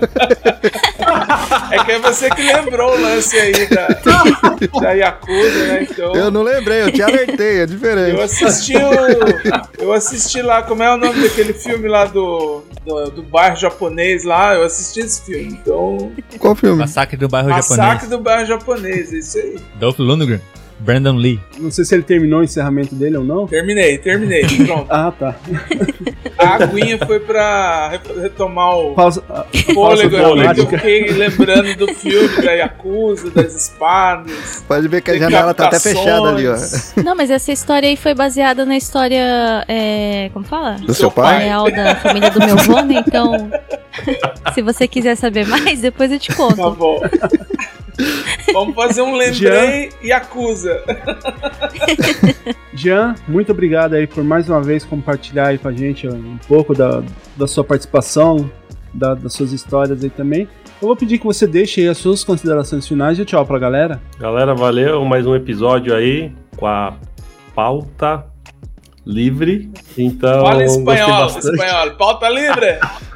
É que é você que lembrou o lance aí da, da Yakuza, né? Então. Eu não lembrei, eu te alertei, é diferente. Eu assisti o. Eu assisti lá, como é o nome daquele filme lá do, do, do bairro japonês lá? Eu assisti esse filme. Então. Qual filme? Massacre do bairro Massacre japonês. do bairro japonês, é isso aí. Dolph Lundgren. Brandon Lee. Não sei se ele terminou o encerramento dele ou não. Terminei, terminei. Pronto. Ah, tá. A aguinha foi pra re- retomar o Pausa, fôlego eu fiquei lembrando do filme da Yakuza, das espadas. Pode ver que a janela tá até fechada ali, ó. Não, mas essa história aí foi baseada na história. É, como fala? Do seu pai? Real da família do meu vô, né? Então. se você quiser saber mais, depois eu te conto. Tá bom. Vamos fazer um lembrei Yakuza. Jean, muito obrigado aí por mais uma vez compartilhar aí com a gente um pouco da, da sua participação, da- das suas histórias aí também. Eu vou pedir que você deixe aí as suas considerações finais e tchau pra galera. Galera, valeu. Mais um episódio aí com a pauta livre. Então, Fala gostei espanhol, bastante. espanhol. Pauta livre.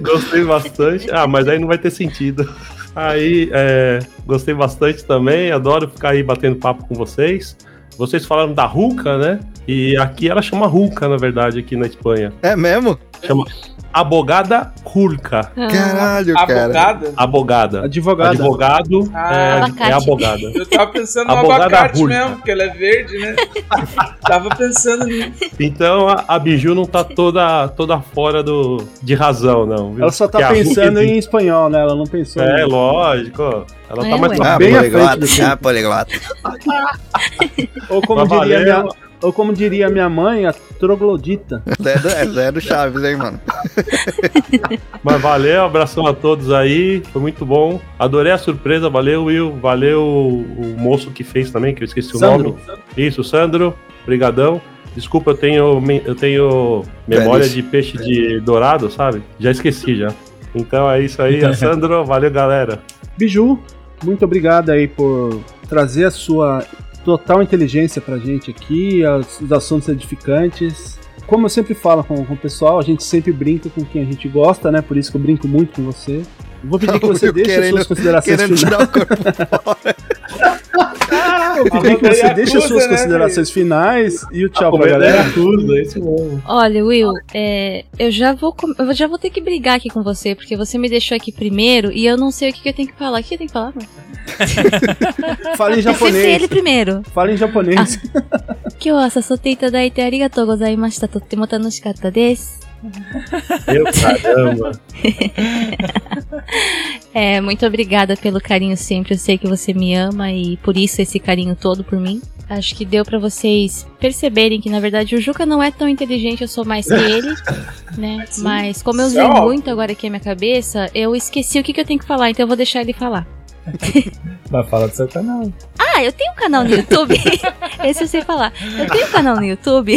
Gostei bastante. Ah, mas aí não vai ter sentido. Aí, é, gostei bastante também. Adoro ficar aí batendo papo com vocês. Vocês falaram da Ruca, né? E aqui ela chama Ruca, na verdade, aqui na Espanha. É mesmo? Chama Abogada Rulca. Caralho, cara. Abogada? Abogada. Advogada. Advogado Ah, é, é abogada. Eu tava pensando no Abogada abacate Rulca. mesmo, porque ela é verde, né? tava pensando nisso. Então a, a Biju não tá toda, toda fora do, de razão, não. viu? Ela só tá Porque pensando em espanhol, né? Ela não pensou. É, em- lógico. Ela É, tá mais ué. pra Ah, Bem à poliglota. frente. Ah, poliglota. Ou como, Mas diria valeu. minha, ou como diria minha mãe, a troglodita. Zé do, é, Zé do Chaves, hein, mano? Mas valeu, abração a todos aí. Foi muito bom. Adorei a surpresa. Valeu, Will. Valeu o, moço que fez também, que eu esqueci Sandro. o nome. Isso, Sandro. Brigadão. Desculpa, eu tenho, eu tenho memória de peixe de dourado, sabe? Já esqueci já. Então é isso aí, Sandro. Valeu, galera. Biju, muito obrigado aí por trazer a sua total inteligência pra gente aqui, as- os assuntos edificantes. Como eu sempre falo com, com o pessoal, a gente sempre brinca com quem a gente gosta, né? Por isso que eu brinco muito com você. Eu Vou pedir que você Eu deixe as querendo- suas considerações Querendo finais. tirar o corpo fora. Eu vou pedir que Falou você da deixe as suas Yakuza, né, considerações finais e o tchau pra Comendo galera. é tudo, é isso mesmo. Olha, Will, é, eu já vou com- eu já vou ter que brigar aqui com você, porque você me deixou aqui primeiro e eu não sei o que, que eu tenho que falar. O que eu tenho que falar, mano? Fala em Você fez ele japonês. primeiro. Fala em japonês. 今日は誘っていただいてありがとうございました。とっても楽しかったです。 Meu caramba. É, muito obrigada pelo carinho sempre. Eu sei que você me ama e por isso esse carinho todo por mim. Acho que deu pra vocês perceberem que na verdade o Juca não é tão inteligente, eu sou mais que ele, né? Mas como eu usei muito agora aqui a minha cabeça, eu esqueci o que, que eu tenho que falar, então eu vou deixar ele falar. Mas fala do seu canal. Ah, eu tenho um canal no YouTube. Esse eu sei falar. Eu tenho um canal no YouTube.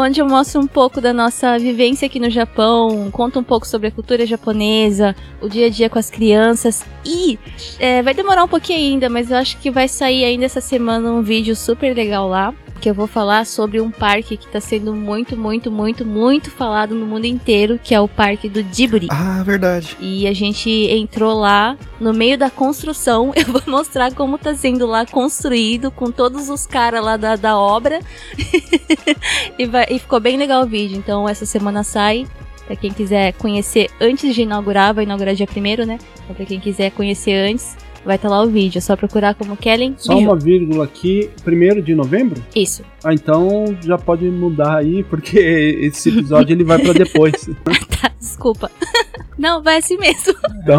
Onde eu mostro um pouco da nossa vivência aqui no Japão, conto um pouco sobre a cultura japonesa, o dia a dia com as crianças. E é, vai demorar um pouquinho ainda, mas eu acho que vai sair ainda essa semana um vídeo super legal lá. Que eu vou falar sobre um parque que tá sendo muito, muito, muito, muito falado no mundo inteiro, que é o parque do Djibouti. Ah, verdade. E a gente entrou lá no meio da construção. Eu vou mostrar como tá sendo lá construído, com todos os caras lá da, da obra. e, vai- e ficou bem legal o vídeo. Então essa semana sai. Pra quem quiser conhecer antes de inaugurar, vai inaugurar dia primeiro, né? Então pra quem quiser conhecer antes, vai estar lá o vídeo. É só procurar como Kellen Só Biju. uma vírgula aqui, primeiro de novembro? Isso. Ah, então já pode mudar aí, porque esse episódio ele vai pra depois. Tá, desculpa. Não, vai assim mesmo. Então,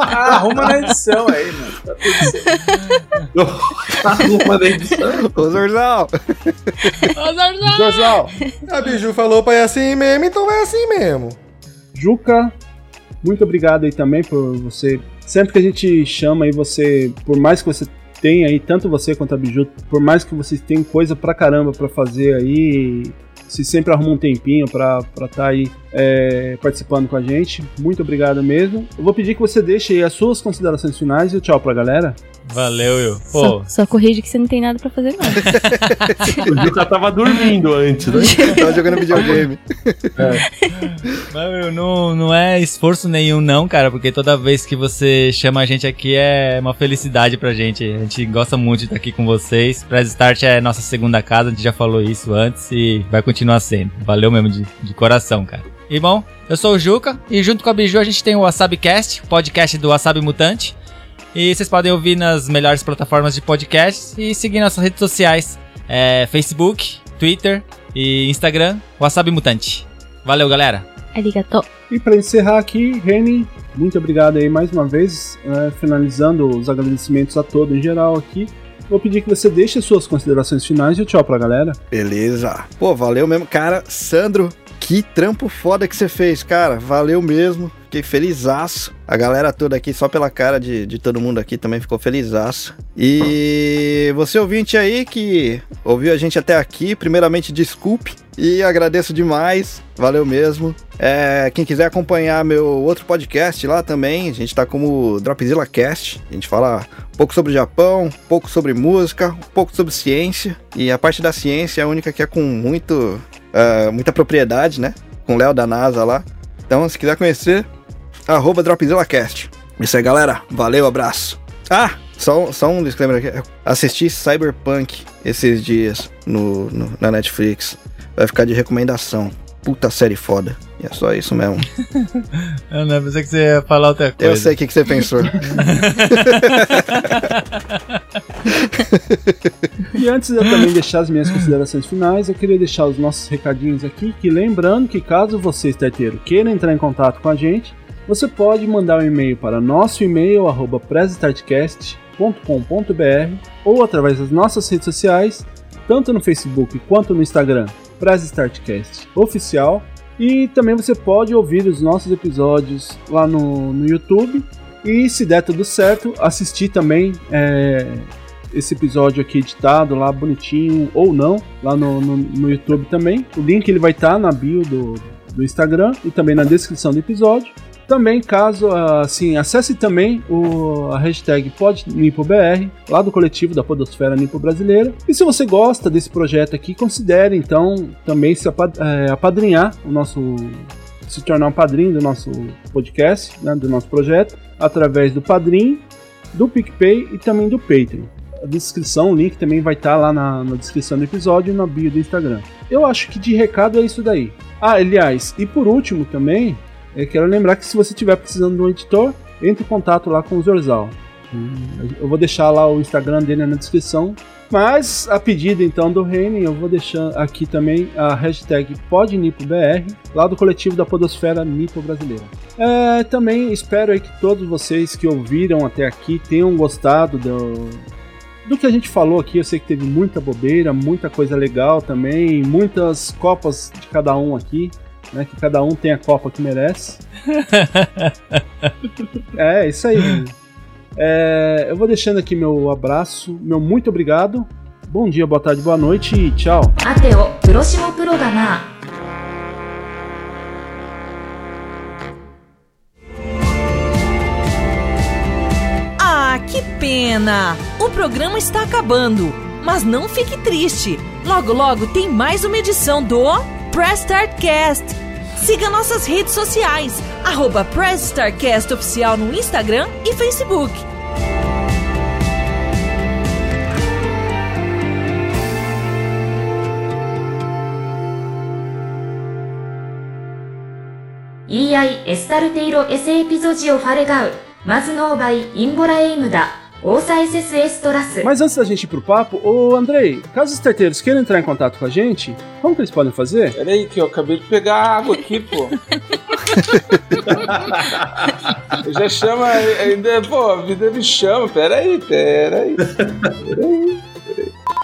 Ah, arruma na edição aí, mano. Tá tudo certo. Arruma na edição. Ô, Zorzal. Zorzal, A Biju falou pra ir assim mesmo, então vai assim mesmo. Juca, muito obrigado aí também por você. Sempre que a gente chama aí você, por mais que você tenha aí, tanto você quanto a Biju, por mais que vocês tenham coisa pra caramba pra fazer aí, se sempre arruma um tempinho pra estar aí é, participando com a gente, muito obrigado mesmo. Eu vou pedir que você deixe aí as suas considerações finais e tchau pra galera. Valeu. Pô, Só, só corrige que você não tem nada pra fazer, não. O Juca tava dormindo antes, né? Tava jogando videogame. Mas, meu, não, não é esforço nenhum, não, cara, porque toda vez que você chama a gente aqui é uma felicidade pra gente. A gente gosta muito de estar aqui com vocês. Press Start é nossa segunda casa, a gente já falou isso antes e vai continuar sendo. Valeu mesmo de, de coração, cara. E bom, eu sou o Juca e junto com a Biju a gente tem o WasabiCast, o podcast do Wasabi Mutante. E vocês podem ouvir nas melhores plataformas de podcast e seguir nossas redes sociais. É, Facebook, Twitter e Instagram, Wasabi Mutante. Valeu, galera. Arigato. E para encerrar aqui, Reni, muito obrigado aí mais uma vez, né, finalizando os agradecimentos a todos em geral aqui. Vou pedir que você deixe as suas considerações finais e tchau pra galera. Beleza. Pô, valeu mesmo. Cara, Sandro, que trampo foda que você fez, cara. Valeu mesmo. Fiquei felizaço. A galera toda aqui, só pela cara de, de todo mundo aqui, também ficou felizaço. E você ouvinte aí que ouviu a gente até aqui, primeiramente desculpe e agradeço demais. Valeu mesmo. É, quem quiser acompanhar meu outro podcast lá também, a gente tá como Dropzilla Cast. A gente fala um pouco sobre Japão, um pouco sobre música, um pouco sobre ciência. E a parte da ciência é a única que é com muito, uh, muita propriedade, né? Com o Léo da NASA lá. Então, se quiser conhecer, arroba DropzillaCast. Isso aí, galera. Valeu, abraço. Ah, só, só um disclaimer aqui. Assisti Cyberpunk esses dias no, no, na Netflix. Vai ficar de recomendação. Puta série foda. E é só isso mesmo. Eu não pensei que você ia falar outra coisa. Eu sei o que, que você pensou. E antes de eu também deixar as minhas considerações finais, eu queria deixar os nossos recadinhos aqui, que lembrando que caso você, starteiro, queira entrar em contato com a gente, você pode mandar um e-mail para nosso e-mail, arroba ou através das nossas redes sociais, tanto no Facebook quanto no Instagram, Press Startcast Oficial. E também você pode ouvir os nossos episódios lá no, no YouTube. E se der tudo certo, assistir também é, esse episódio aqui editado lá bonitinho ou não, lá no, no, no YouTube também. O link ele vai estar tá na bio do, do Instagram e também na descrição do episódio. Também, caso assim, acesse também o, a hashtag PodNipoBR, lá do coletivo da Podosfera Nipo Brasileira. E se você gosta desse projeto aqui, considere então também se apad é, apadrinhar o nosso. se tornar um padrinho do nosso podcast, né, do nosso projeto, através do Padrim, do PicPay e também do Patreon. A descrição, o link também vai estar tá lá na, na descrição do episódio e na bio do Instagram. Eu acho que de recado é isso daí. Ah, aliás, e por último também, eu quero lembrar que se você estiver precisando de um editor, entre em contato lá com o Zorzal. Eu vou deixar lá o Instagram dele na descrição. Mas a pedido então do Reine, eu vou deixar aqui também a hashtag PodNipoBR, lá do coletivo da Podosfera Nipo Brasileira. É, também espero aí que todos vocês que ouviram até aqui tenham gostado do, do que a gente falou aqui. Eu sei que teve muita bobeira, muita coisa legal também, muitas copas de cada um aqui né? Que cada um tem a Copa que merece. é, isso aí. É, eu vou deixando aqui meu abraço, meu muito obrigado. Bom dia, boa tarde, boa noite e tchau. Ateo, próximo programa. Ah, que pena! O programa está acabando, mas não fique triste. Logo, logo tem mais uma edição do Press Start Cast Siga nossas redes sociais, arroba Press Starcast Oficial no Instagram e Facebook. EI エスタルテイロエセエピゾジオファレガウマズノーバイインボラエイムダ Ouça SSS Toraço. Mas antes da gente ir pro papo, ô Andrei, caso os starteiros queiram entrar em contato com a gente, como que eles podem fazer? Peraí, que eu acabei de pegar água aqui, pô. já chama, ainda, pô, a vida me chama. Peraí, peraí. Peraí.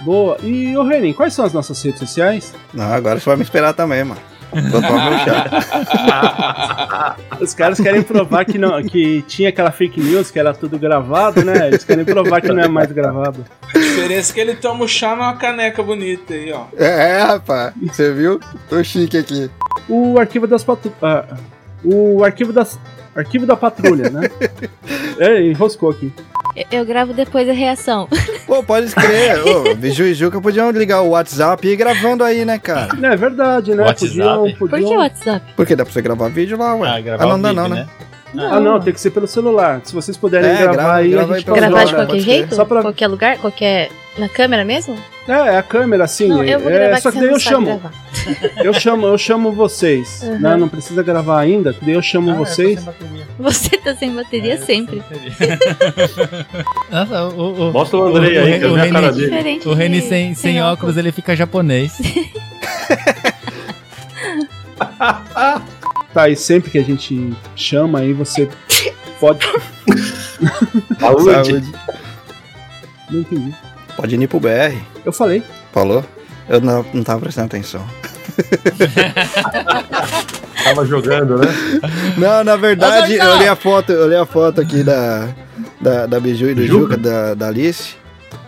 Boa. E, ô Renin, quais são as nossas redes sociais? Não, agora você vai me esperar também, mano. Vou tomar meu chá. Os caras querem provar que, não, que tinha aquela fake news, que era tudo gravado, né? Eles querem provar que não é mais gravado. A diferença é que ele toma o chá numa caneca bonita aí, ó. É, é rapaz. Você viu? Tô chique aqui. O arquivo das patrulhas. Ah, o arquivo das. Arquivo da patrulha, né? é, enroscou aqui. Eu, gravo depois a reação. Pô, pode escrever. Ô, Biju e Juca podiam ligar o WhatsApp e ir gravando aí, né, cara? Não, é verdade, né? WhatsApp? Podiam, podiam... Por que WhatsApp? Porque dá pra você gravar vídeo lá, ué. Ah, gravar não o dá não, né? né? Ah, não, tem que ser pelo celular. Se vocês puderem É, gravar grava- aí, grava a gente faz Gravar de qualquer pode jeito? Só pra- Qualquer lugar? Qualquer. Na câmera mesmo? É, é a câmera, assim. não, eu vou é, gravar só que que daí não eu chamo. gravar. Eu chamo, eu chamo vocês. Uhum. né? Não precisa gravar ainda, daí eu chamo vocês. Você tá sem bateria sempre. Nossa, o, o, Mostra o Andrei aí, Reni- quero ver a Reni- cara dele. O Reni sem sem óculos, ele fica japonês. Tá, e sempre que a gente chama aí, você pode. Saúde. Não entendi. Pode ir pro BR. Eu falei. Falou? Eu não, não tava prestando atenção. Tava jogando, né? Não, na verdade, eu olhei a foto, eu olhei a foto aqui da, da, da Biju e do Juca, da, da Alice.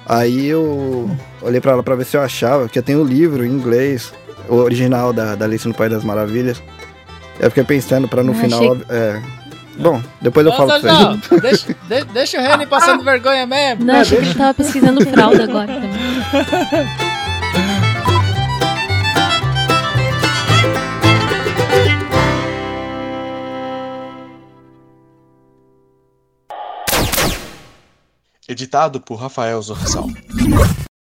Aí eu olhei pra ela pra ver se eu achava, porque eu tenho o livro em inglês, o original da, da Alice no País das Maravilhas. Eu fiquei pensando pra no Eu final. achei- É... Bom, depois eu Ô, falo pra Zorzão, vocês. deixa, de- deixa o Reni passando vergonha mesmo. Não, achei que ele tava pesquisando fralda agora também. Editado por Rafael Zorzal.